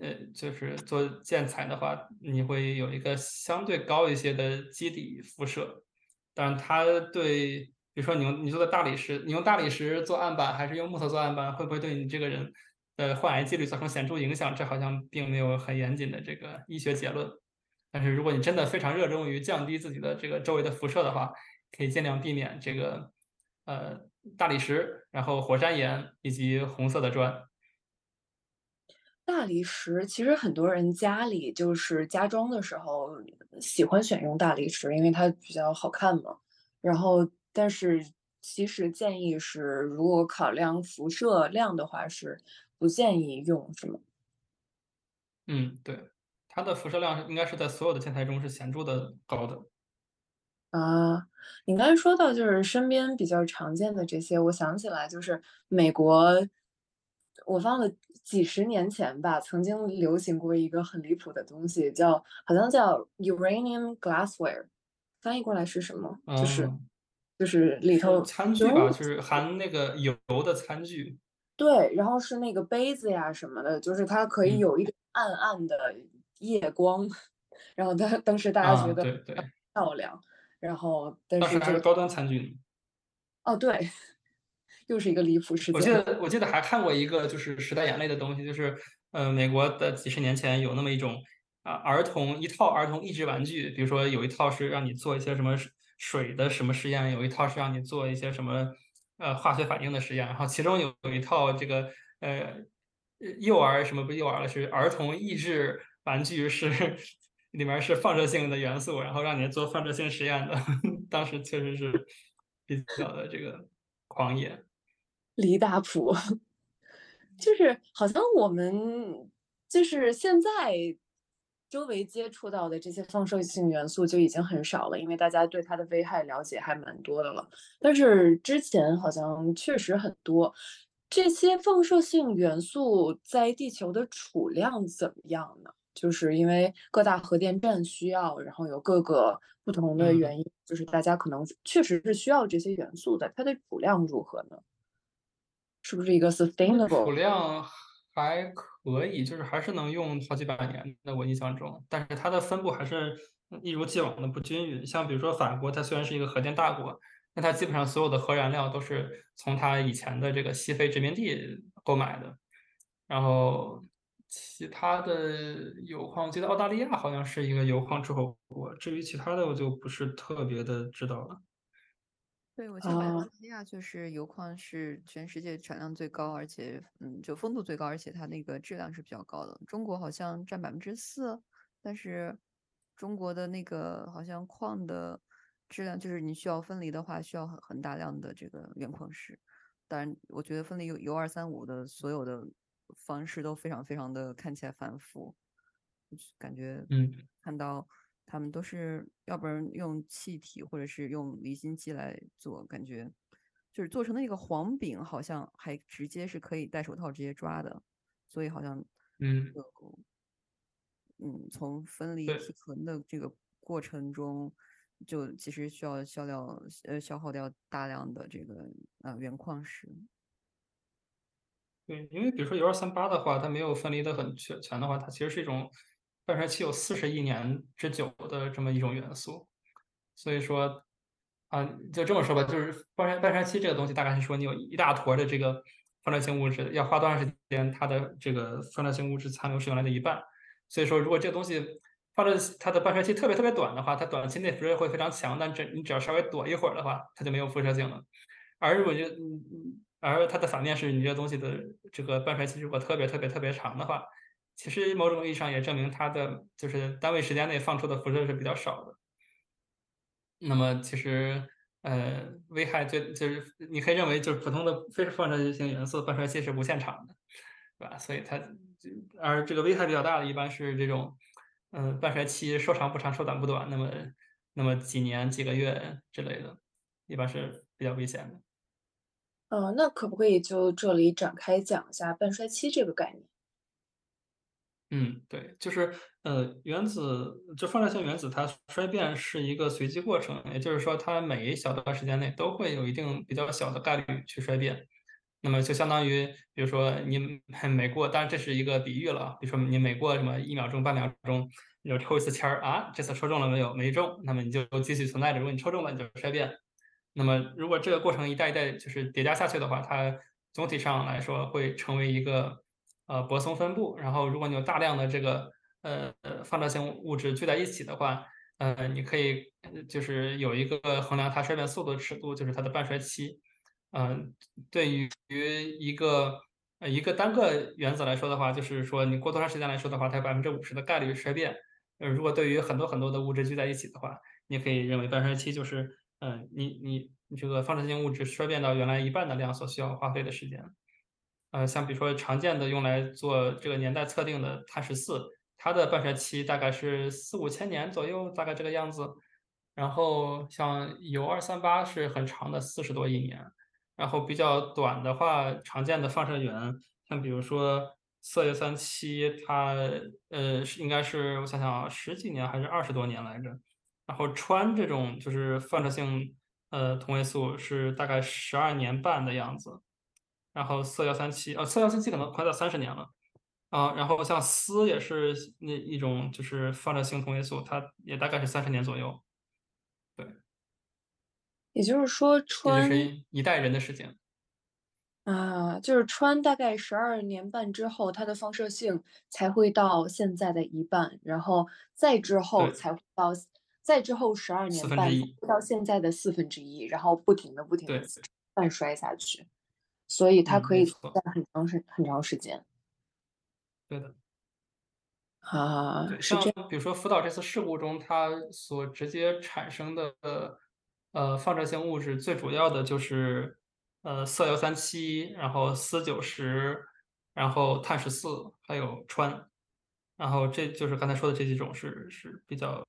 呃，就是做建材的话，你会有一个相对高一些的基底辐射，但它对。比如说，你用你做的大理石，你用大理石做案板，还是用木头做案板，会不会对你这个人的患癌几率造成显著影响？这好像并没有很严谨的这个医学结论。但是，如果你真的非常热衷于降低自己的这个周围的辐射的话，可以尽量避免这个呃大理石，然后火山岩以及红色的砖。大理石其实很多人家里就是家装的时候喜欢选用大理石，因为它比较好看嘛。然后。但是其实建议是，如果考量辐射量的话，是不建议用，是吗？嗯，对，它的辐射量应该是在所有的建材中是显著的高的。啊，你刚才说到就是身边比较常见的这些，我想起来就是美国，我忘了几十年前吧，曾经流行过一个很离谱的东西，叫好像叫 uranium glassware，翻译过来是什么？就是。就是里头餐具吧，就是含那个油的餐具。对，然后是那个杯子呀什么的，就是它可以有一个暗暗的夜光，然后当当时大家觉得漂亮，然后但是这个高端餐具。哦，对，又是一个离谱事件。我记得我记得还看过一个就是时代眼泪的东西，就是呃美国的几十年前有那么一种啊儿童一套儿童益智玩具，比如说有一套是让你做一些什么。水的什么实验？有一套是让你做一些什么呃化学反应的实验，然后其中有有一套这个呃幼儿什么不幼儿了，是儿童益智玩具，是里面是放射性的元素，然后让你做放射性实验的。当时确实是比较的这个狂野，离大谱，就是好像我们就是现在。周围接触到的这些放射性元素就已经很少了，因为大家对它的危害了解还蛮多的了。但是之前好像确实很多。这些放射性元素在地球的储量怎么样呢？就是因为各大核电站需要，然后有各个不同的原因，就是大家可能确实是需要这些元素的。它的储量如何呢？是不是一个 sustainable 储量？还可以，就是还是能用好几百年的，我印象中，但是它的分布还是一如既往的不均匀。像比如说法国，它虽然是一个核电大国，但它基本上所有的核燃料都是从它以前的这个西非殖民地购买的。然后其他的油矿，我记得澳大利亚好像是一个油矿出口国，至于其他的我就不是特别的知道了。对，我记得澳大利亚就是油矿是全世界产量最高，而且嗯，就风度最高，而且它那个质量是比较高的。中国好像占百分之四，但是中国的那个好像矿的质量，就是你需要分离的话，需要很很大量的这个原矿石。当然，我觉得分离铀铀二三五的所有的方式都非常非常的看起来繁复，感觉嗯，看到。他们都是要不然用气体，或者是用离心机来做，感觉就是做成的那个黄饼，好像还直接是可以戴手套直接抓的，所以好像嗯嗯，从分离提纯的这个过程中，就其实需要消掉呃消耗掉大量的这个呃原矿石。对，因为比如说铀二三八的话，它没有分离的很全全的话，它其实是一种。半衰期有四十亿年之久的这么一种元素，所以说，啊，就这么说吧，就是半衰半衰期这个东西，大概是说你有一大坨的这个放射性物质，要花多长时间，它的这个放射性物质残留是原来的一半。所以说，如果这个东西放射它的半衰期特别特别短的话，它短期内辐射会非常强，但只你只要稍微躲一会儿的话，它就没有辐射性了。而如果就嗯嗯，而它的反面是你这东西的这个半衰期如果特别特别特别长的话。其实某种意义上也证明它的就是单位时间内放出的辐射是比较少的。那么其实呃危害最就是你可以认为就是普通的非放射性元素半衰期是无限长的，对吧？所以它而这个危害比较大的一般是这种嗯半衰期说长不长说短不短，那么那么几年几个月之类的，一般是比较危险的。嗯，那可不可以就这里展开讲一下半衰期这个概念？嗯，对，就是呃，原子就放射性原子，它衰变是一个随机过程，也就是说，它每一小段时间内都会有一定比较小的概率去衰变。那么就相当于，比如说你每过，当然这是一个比喻了，比如说你每过什么一秒钟、半秒钟，你就抽一次签儿啊，这次抽中了没有？没中，那么你就继续存在着。如果你抽中了，你就衰变。那么如果这个过程一代一代就是叠加下去的话，它总体上来说会成为一个。呃，泊松分布。然后，如果你有大量的这个呃放射性物质聚在一起的话，呃，你可以就是有一个衡量它衰变速度的尺度，就是它的半衰期。嗯，对于一个呃一个单个原子来说的话，就是说你过多长时间来说的话，它有百分之五十的概率衰变。呃，如果对于很多很多的物质聚在一起的话，你可以认为半衰期就是，嗯，你你你这个放射性物质衰变到原来一半的量所需要花费的时间。呃，像比如说常见的用来做这个年代测定的碳十四，它的半衰期大概是四五千年左右，大概这个样子。然后像铀二三八是很长的，四十多亿年。然后比较短的话，常见的放射源，像比如说铯六三七，它呃是应该是我想想啊，十几年还是二十多年来着。然后氚这种就是放射性呃同位素是大概十二年半的样子。然后铯幺三七，呃，铯幺三七可能快到三十年了，啊，然后像锶也是那一种就是放射性同位素，它也大概是三十年左右，对，也就是说穿是一代人的时间，啊，就是穿大概十二年半之后，它的放射性才会到现在的一半，然后再之后才会到，再之后十二年半到现在的四分之一，然后不停的不停的半衰下去。所以它可以存在很长时很长时间。对的。啊，像比如说福岛这次事故中，它所直接产生的呃放射性物质，最主要的就是呃铯幺三七，然后铯九十，然后碳十四，还有氚。然后这就是刚才说的这几种是是比较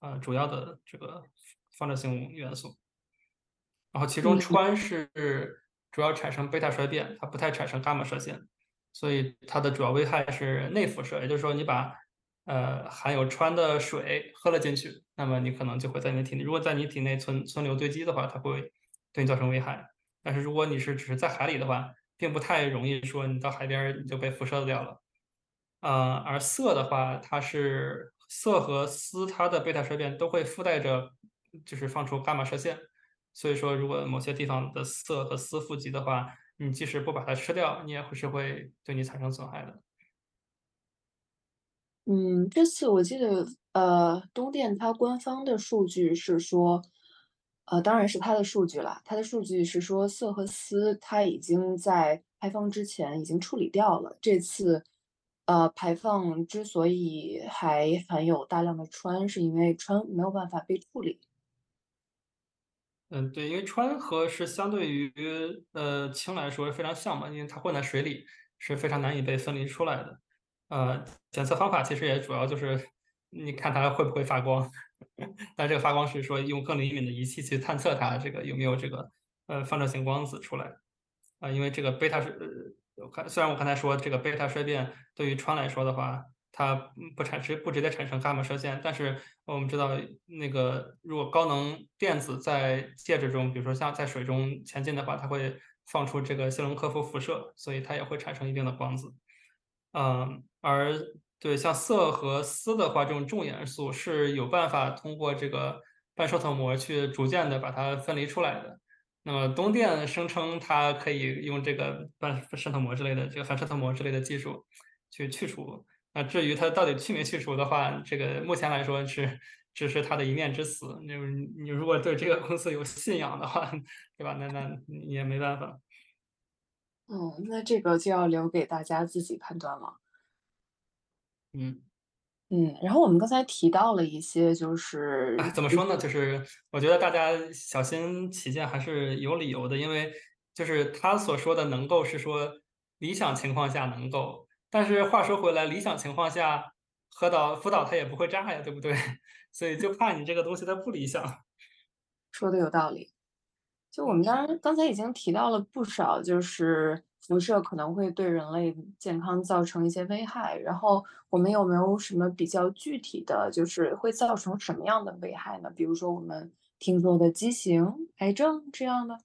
呃主要的这个放射性元素。然后其中氚是。主要产生贝塔衰变，它不太产生伽马射线，所以它的主要危害是内辐射。也就是说，你把呃含有氚的水喝了进去，那么你可能就会在你的体内，如果在你体内存存留堆积的话，它会对你造成危害。但是如果你是只是在海里的话，并不太容易说你到海边你就被辐射掉了。呃，而铯的话，它是铯和锶，它的贝塔衰变都会附带着，就是放出伽马射线。所以说，如果某些地方的铯和锶富集的话，你即使不把它吃掉，你也会是会对你产生损害的。嗯，这次我记得，呃，东电它官方的数据是说，呃，当然是它的数据了，它的数据是说铯和锶它已经在排放之前已经处理掉了。这次，呃，排放之所以还含有大量的氚，是因为氚没有办法被处理。嗯，对，因为氚和是相对于呃氢来说非常像嘛，因为它混在水里是非常难以被分离出来的。呃，检测方法其实也主要就是你看它会不会发光，但这个发光是说用更灵敏的仪器去探测它这个有没有这个呃放射性光子出来。啊，因为这个贝塔是，我看虽然我刚才说这个贝塔衰变对于川来说的话，它不产生不直接产生伽马射线，但是我们知道那个如果高能电子在介质中，比如说像在水中前进的话，它会放出这个谢隆科夫辐射，所以它也会产生一定的光子。嗯，而对像铯和锶的话，这种重元素是有办法通过这个半受透膜去逐渐的把它分离出来的。那么东电声称它可以用这个半渗透膜之类的这个反渗透膜之类的技术去去除。那至于他到底去没去除的话，这个目前来说是只是他的一面之词。你你如果对这个公司有信仰的话，对吧？那那你也没办法。嗯，那这个就要留给大家自己判断了。嗯嗯，然后我们刚才提到了一些，就是怎么说呢？就是我觉得大家小心起见还是有理由的，因为就是他所说的能够是说理想情况下能够，但是话说回来，理想情况下，核导福岛它也不会炸呀，对不对？所以就怕你这个东西它不理想。说的有道理。就我们当然刚才已经提到了不少，就是辐射可能会对人类健康造成一些危害。然后我们有没有什么比较具体的就是会造成什么样的危害呢？比如说我们听说的畸形、癌症这样的。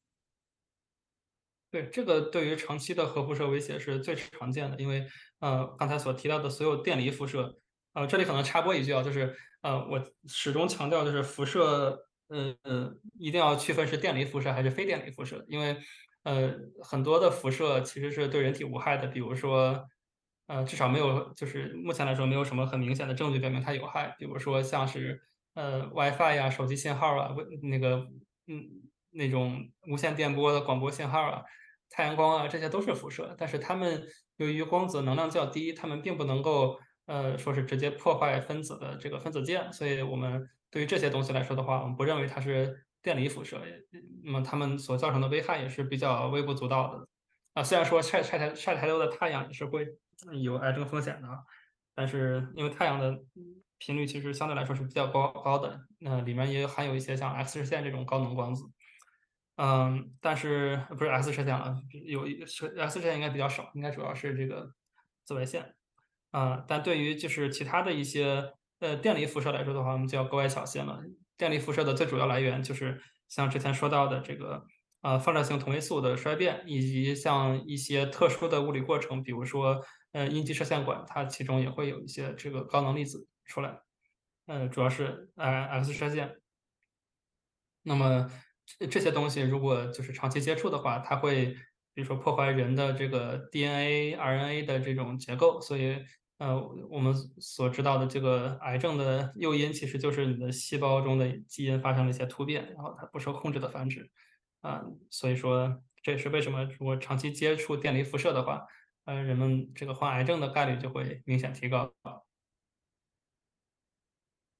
对，这个对于长期的核辐射威胁是最常见的，因为呃刚才所提到的所有电离辐射，呃这里可能插播一句啊，就是呃我始终强调就是辐射。呃呃，一定要区分是电离辐射还是非电离辐射，因为呃很多的辐射其实是对人体无害的，比如说呃至少没有就是目前来说没有什么很明显的证据表明它有害，比如说像是呃 WiFi 呀、手机信号啊、那个嗯那种无线电波的广播信号啊、太阳光啊，这些都是辐射，但是它们由于光子能量较低，它们并不能够呃说是直接破坏分子的这个分子键，所以我们。对于这些东西来说的话，我们不认为它是电离辐射，那么它们所造成的危害也是比较微不足道的。啊，虽然说晒晒太晒太多的太阳也是会有癌症风险的，但是因为太阳的频率其实相对来说是比较高高的，那里面也含有一些像 X 射线这种高能光子。嗯，但是不是 X 射线了，有 X 射线应该比较少，应该主要是这个紫外线。啊，但对于就是其他的一些。呃，电离辐射来说的话，我们就要格外小心了。电离辐射的最主要来源就是像之前说到的这个呃放射性同位素的衰变，以及像一些特殊的物理过程，比如说呃阴极射线管，它其中也会有一些这个高能粒子出来。呃，主要是呃 X 射线。那么这些东西如果就是长期接触的话，它会比如说破坏人的这个 DNA、RNA 的这种结构，所以。呃，我们所知道的这个癌症的诱因，其实就是你的细胞中的基因发生了一些突变，然后它不受控制的繁殖，啊，所以说这也是为什么如果长期接触电离辐射的话，呃，人们这个患癌症的概率就会明显提高。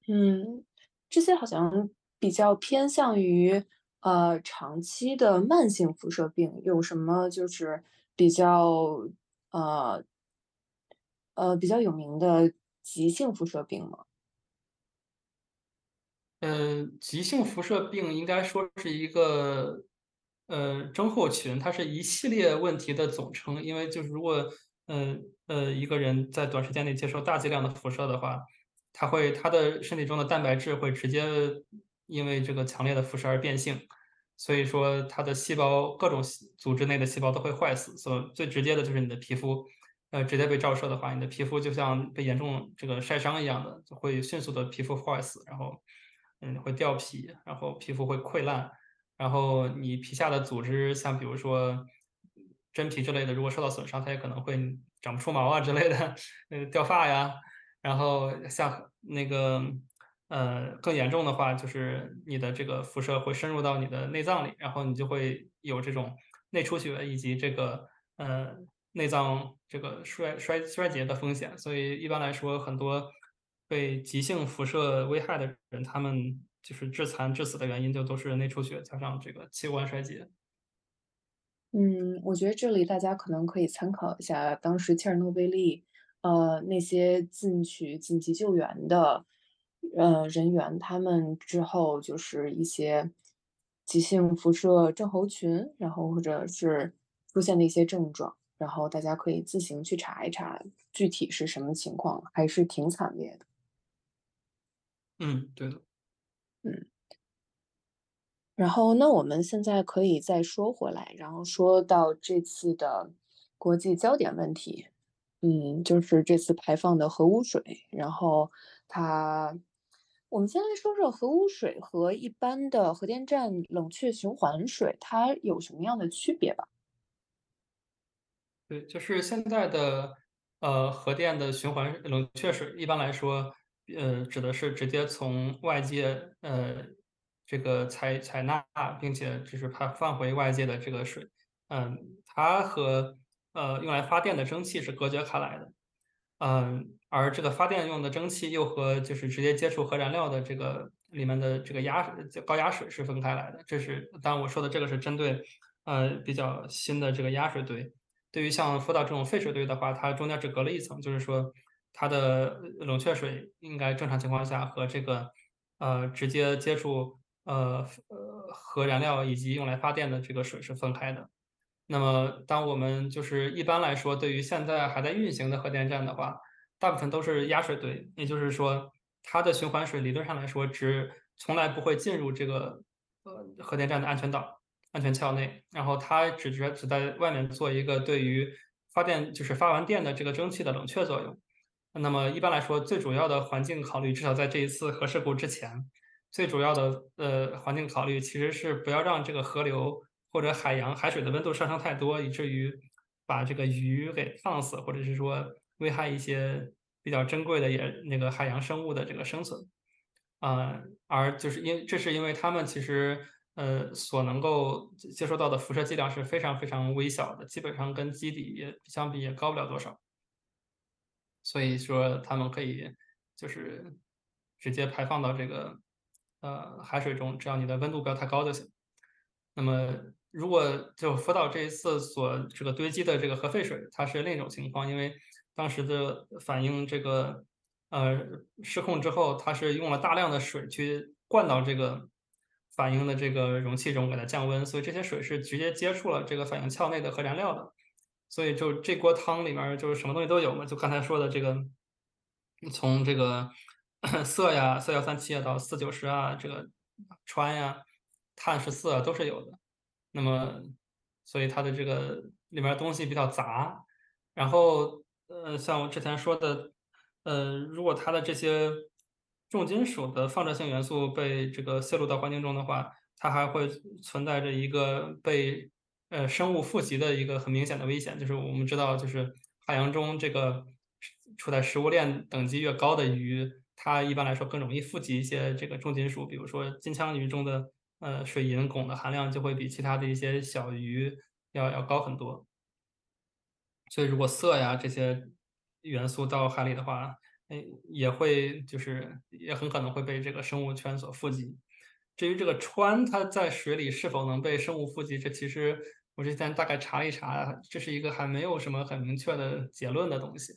嗯，这些好像比较偏向于呃长期的慢性辐射病，有什么就是比较呃。呃，比较有名的急性辐射病吗？呃，急性辐射病应该说是一个呃症候群，它是一系列问题的总称。因为就是如果呃呃一个人在短时间内接受大剂量的辐射的话，他会他的身体中的蛋白质会直接因为这个强烈的辐射而变性，所以说它的细胞各种组织内的细胞都会坏死。所最直接的就是你的皮肤。呃，直接被照射的话，你的皮肤就像被严重这个晒伤一样的，就会迅速的皮肤坏死，然后，嗯，会掉皮，然后皮肤会溃烂，然后你皮下的组织，像比如说，真皮之类的，如果受到损伤，它也可能会长不出毛啊之类的，那个掉发呀。然后像那个呃更严重的话，就是你的这个辐射会深入到你的内脏里，然后你就会有这种内出血以及这个呃内脏这个衰衰衰竭的风险。所以一般来说，很多被急性辐射危害的人，他们就是致残致死的原因就都是内出血加上这个器官衰竭。嗯，我觉得这里大家可能可以参考一下当时切尔诺贝利，呃，那些进去紧急救援的，呃，人员，他们之后就是一些急性辐射症候群，然后或者是出现的一些症状，然后大家可以自行去查一查具体是什么情况，还是挺惨烈的。嗯，对的。嗯。然后，那我们现在可以再说回来，然后说到这次的国际焦点问题，嗯，就是这次排放的核污水。然后它，我们先来说说核污水和一般的核电站冷却循环水，它有什么样的区别吧？对，就是现在的呃核电的循环冷却水，一般来说，呃，指的是直接从外界呃。这个采采纳，并且就是排放回外界的这个水，嗯，它和呃用来发电的蒸汽是隔绝开来的，嗯，而这个发电用的蒸汽又和就是直接接触核燃料的这个里面的这个压高压水是分开来的。这是当然我说的这个是针对呃比较新的这个压水堆。对于像福岛这种废水堆的话，它中间只隔了一层，就是说它的冷却水应该正常情况下和这个呃直接接触。呃呃，核燃料以及用来发电的这个水是分开的。那么，当我们就是一般来说，对于现在还在运行的核电站的话，大部分都是压水堆，也就是说，它的循环水理论上来说，只从来不会进入这个呃核电站的安全岛、安全壳内，然后它只只只在外面做一个对于发电就是发完电的这个蒸汽的冷却作用。那么一般来说，最主要的环境考虑，至少在这一次核事故之前。最主要的呃环境考虑其实是不要让这个河流或者海洋海水的温度上升太多，以至于把这个鱼给烫死，或者是说危害一些比较珍贵的也那个海洋生物的这个生存。啊，而就是因这是因为他们其实呃所能够接收到的辐射剂量是非常非常微小的，基本上跟基底也相比也高不了多少。所以说他们可以就是直接排放到这个。呃，海水中，只要你的温度不要太高就行。那么，如果就福岛这一次所这个堆积的这个核废水，它是另一种情况，因为当时的反应这个呃失控之后，它是用了大量的水去灌到这个反应的这个容器中，给它降温，所以这些水是直接接触了这个反应壳内的核燃料的，所以就这锅汤里面就是什么东西都有嘛，就刚才说的这个从这个。色呀，色幺三七啊，到四九十啊，这个氚呀、碳十四啊都是有的。那么，所以它的这个里面东西比较杂。然后，呃，像我之前说的，呃，如果它的这些重金属的放射性元素被这个泄露到环境中的话，它还会存在着一个被呃生物富集的一个很明显的危险。就是我们知道，就是海洋中这个处在食物链等级越高的鱼。它一般来说更容易富集一些这个重金属，比如说金枪鱼中的呃水银、汞的含量就会比其他的一些小鱼要要高很多。所以如果色呀这些元素到海里的话，诶也会就是也很可能会被这个生物圈所富集。至于这个氚它在水里是否能被生物富集，这其实我之前大概查了一查，这是一个还没有什么很明确的结论的东西。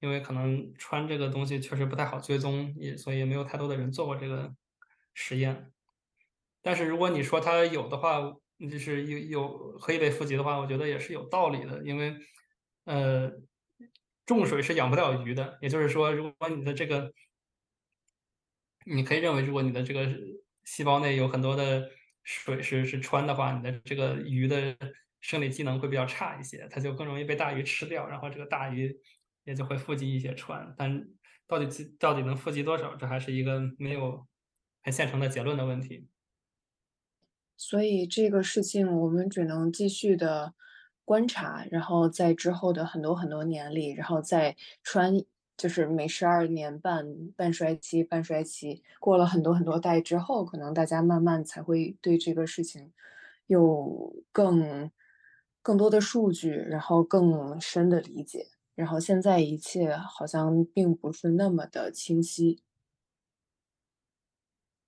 因为可能穿这个东西确实不太好追踪，也所以也没有太多的人做过这个实验。但是如果你说它有的话，就是有有可以被富集的话，我觉得也是有道理的。因为呃，重水是养不了鱼的。也就是说，如果你的这个，你可以认为，如果你的这个细胞内有很多的水是是穿的话，你的这个鱼的生理机能会比较差一些，它就更容易被大鱼吃掉，然后这个大鱼。也就会富集一些穿，但到底到底能富集多少，这还是一个没有很现成的结论的问题。所以这个事情我们只能继续的观察，然后在之后的很多很多年里，然后在穿就是每十二年半半衰期，半衰期过了很多很多代之后，可能大家慢慢才会对这个事情有更更多的数据，然后更深的理解。然后现在一切好像并不是那么的清晰。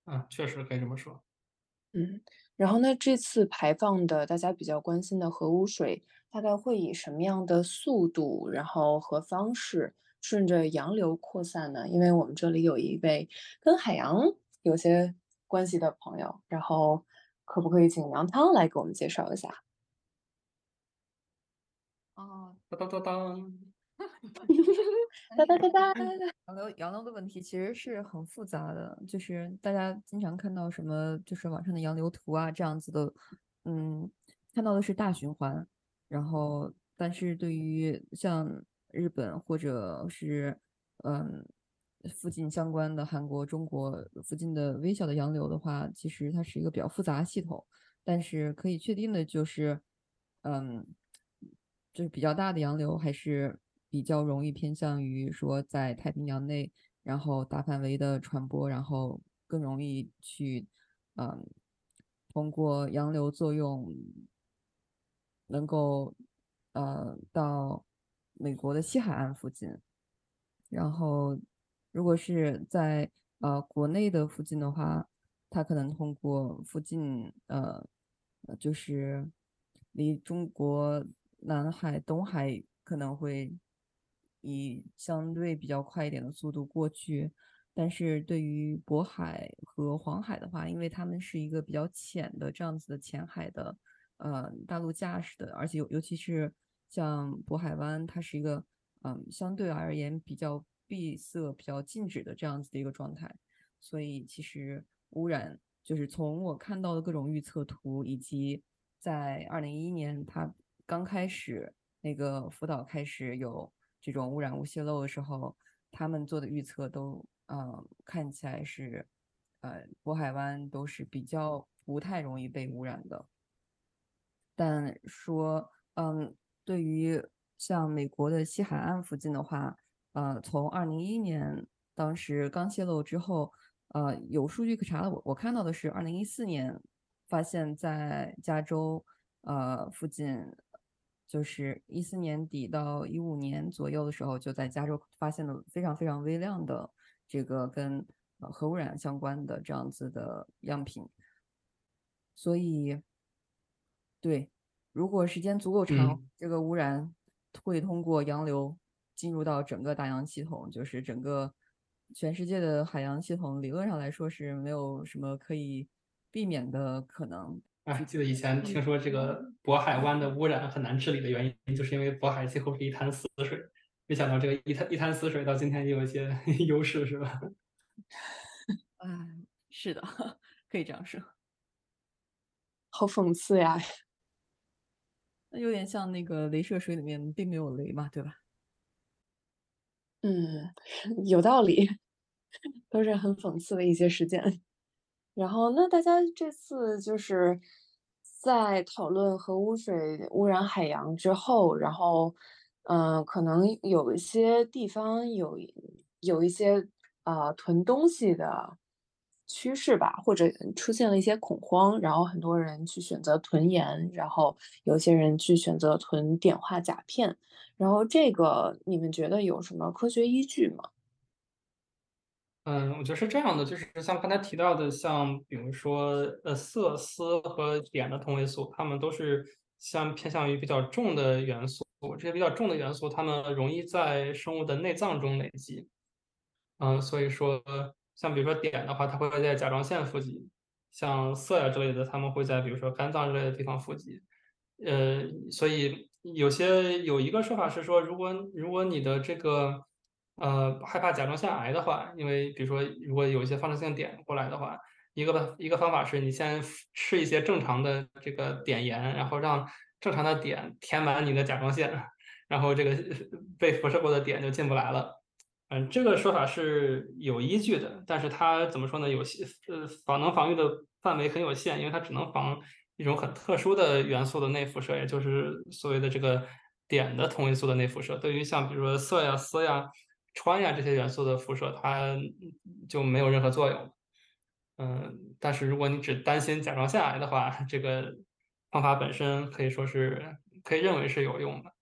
嗯，确实可以这么说。嗯，然后呢，这次排放的大家比较关心的核污水，大概会以什么样的速度，然后和方式顺着洋流扩散呢？因为我们这里有一位跟海洋有些关系的朋友，然后可不可以请杨汤来给我们介绍一下？哦，当当当当。哒哒哒哒。洋流洋流的问题其实是很复杂的，就是大家经常看到什么，就是网上的洋流图啊这样子的，嗯，看到的是大循环，然后但是对于像日本或者是嗯附近相关的韩国、中国附近的微小的洋流的话，其实它是一个比较复杂系统，但是可以确定的就是，嗯，就是比较大的洋流还是。比较容易偏向于说在太平洋内，然后大范围的传播，然后更容易去，嗯，通过洋流作用，能够呃到美国的西海岸附近。然后如果是在呃国内的附近的话，它可能通过附近呃就是离中国南海、东海可能会。以相对比较快一点的速度过去，但是对于渤海和黄海的话，因为它们是一个比较浅的这样子的浅海的，呃，大陆架势的，而且尤尤其是像渤海湾，它是一个嗯相对而言比较闭塞、比较静止的这样子的一个状态，所以其实污染就是从我看到的各种预测图，以及在二零一一年它刚开始那个福岛开始有。这种污染物泄漏的时候，他们做的预测都，呃，看起来是，呃，渤海湾都是比较不太容易被污染的。但说，嗯，对于像美国的西海岸附近的话，呃，从二零一一年当时刚泄漏之后，呃，有数据可查的，我我看到的是二零一四年发现，在加州，呃，附近。就是一四年底到一五年左右的时候，就在加州发现了非常非常微量的这个跟核污染相关的这样子的样品。所以，对，如果时间足够长，这个污染会通过洋流进入到整个大洋系统，就是整个全世界的海洋系统，理论上来说是没有什么可以避免的可能。哎，记得以前听说这个渤海湾的污染很难治理的原因，就是因为渤海几乎是一潭死水。没想到这个一滩一滩死水到今天也有一些 优势，是吧？嗯，是的，可以这样说。好讽刺呀！那有点像那个镭射水里面并没有镭嘛，对吧？嗯，有道理，都是很讽刺的一些事件。然后，那大家这次就是在讨论核污水污染海洋之后，然后，嗯，可能有一些地方有有一些啊囤东西的趋势吧，或者出现了一些恐慌，然后很多人去选择囤盐，然后有些人去选择囤碘化钾片，然后这个你们觉得有什么科学依据吗？嗯，我觉得是这样的，就是像刚才提到的，像比如说呃铯、锶和碘的同位素，它们都是相偏向于比较重的元素。这些比较重的元素，它们容易在生物的内脏中累积。嗯，所以说像比如说碘的话，它会在甲状腺富集；像铯呀之类的，它们会在比如说肝脏之类的地方富集。呃，所以有些有一个说法是说，如果如果你的这个呃，害怕甲状腺癌的话，因为比如说，如果有一些放射性碘过来的话，一个一个方法是你先吃一些正常的这个碘盐，然后让正常的碘填满你的甲状腺，然后这个被辐射过的碘就进不来了。嗯，这个说法是有依据的，但是它怎么说呢？有些呃防能防御的范围很有限，因为它只能防一种很特殊的元素的内辐射，也就是所谓的这个碘的同位素的内辐射。对于像比如说铯呀、锶呀、穿呀这些元素的辐射，它就没有任何作用。嗯，但是如果你只担心甲状腺癌的话，这个方法本身可以说是可以认为是有用的。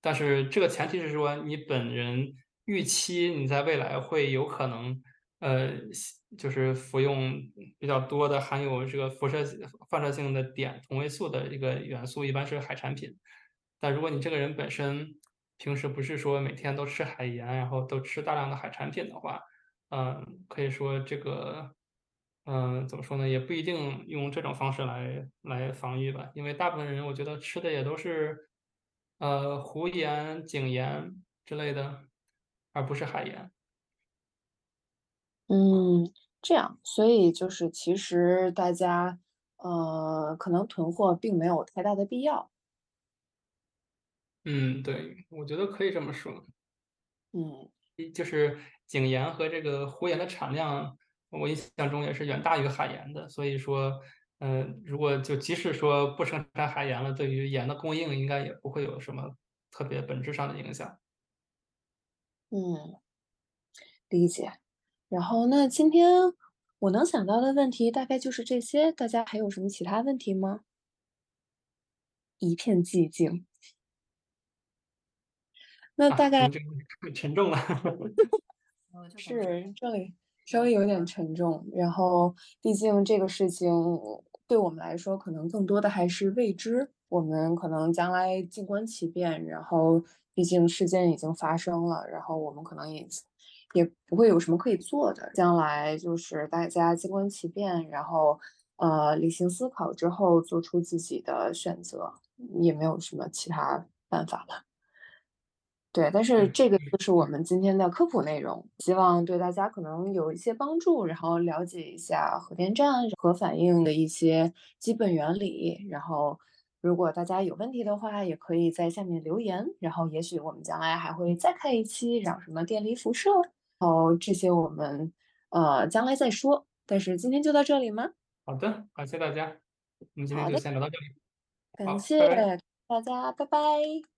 但是这个前提是说，你本人预期你在未来会有可能，呃，就是服用比较多的含有这个辐射放射性的碘同位素的一个元素，一般是海产品。但如果你这个人本身平时不是说每天都吃海盐，然后都吃大量的海产品的话，嗯，可以说这个。嗯，怎么说呢？也不一定用这种方式来来防御吧，因为大部分人我觉得吃的也都是，呃，湖盐、井盐之类的，而不是海盐。嗯，这样，所以就是其实大家，呃，可能囤货并没有太大的必要。嗯，对，我觉得可以这么说。嗯，就是井盐和这个湖盐的产量。我印象中也是远大于海盐的，所以说，嗯，如果就即使说不生产海盐了，对于盐的供应应该也不会有什么特别本质上的影响。嗯，理解。然后那今天我能想到的问题大概就是这些，大家还有什么其他问题吗？一片寂静。那大概沉重了。是这里。稍微有点沉重，然后毕竟这个事情对我们来说，可能更多的还是未知。我们可能将来静观其变，然后毕竟事件已经发生了，然后我们可能也也不会有什么可以做的。将来就是大家静观其变，然后呃理性思考之后做出自己的选择，也没有什么其他办法了。对，但是这个就是我们今天的科普内容，希望对大家可能有一些帮助，然后了解一下核电站核反应的一些基本原理。然后，如果大家有问题的话，也可以在下面留言。然后，也许我们将来还会再开一期讲什么电离辐射，然后这些我们呃将来再说。但是今天就到这里吗？好的，感谢大家，我们今天就先聊到这里。感谢大家，拜拜。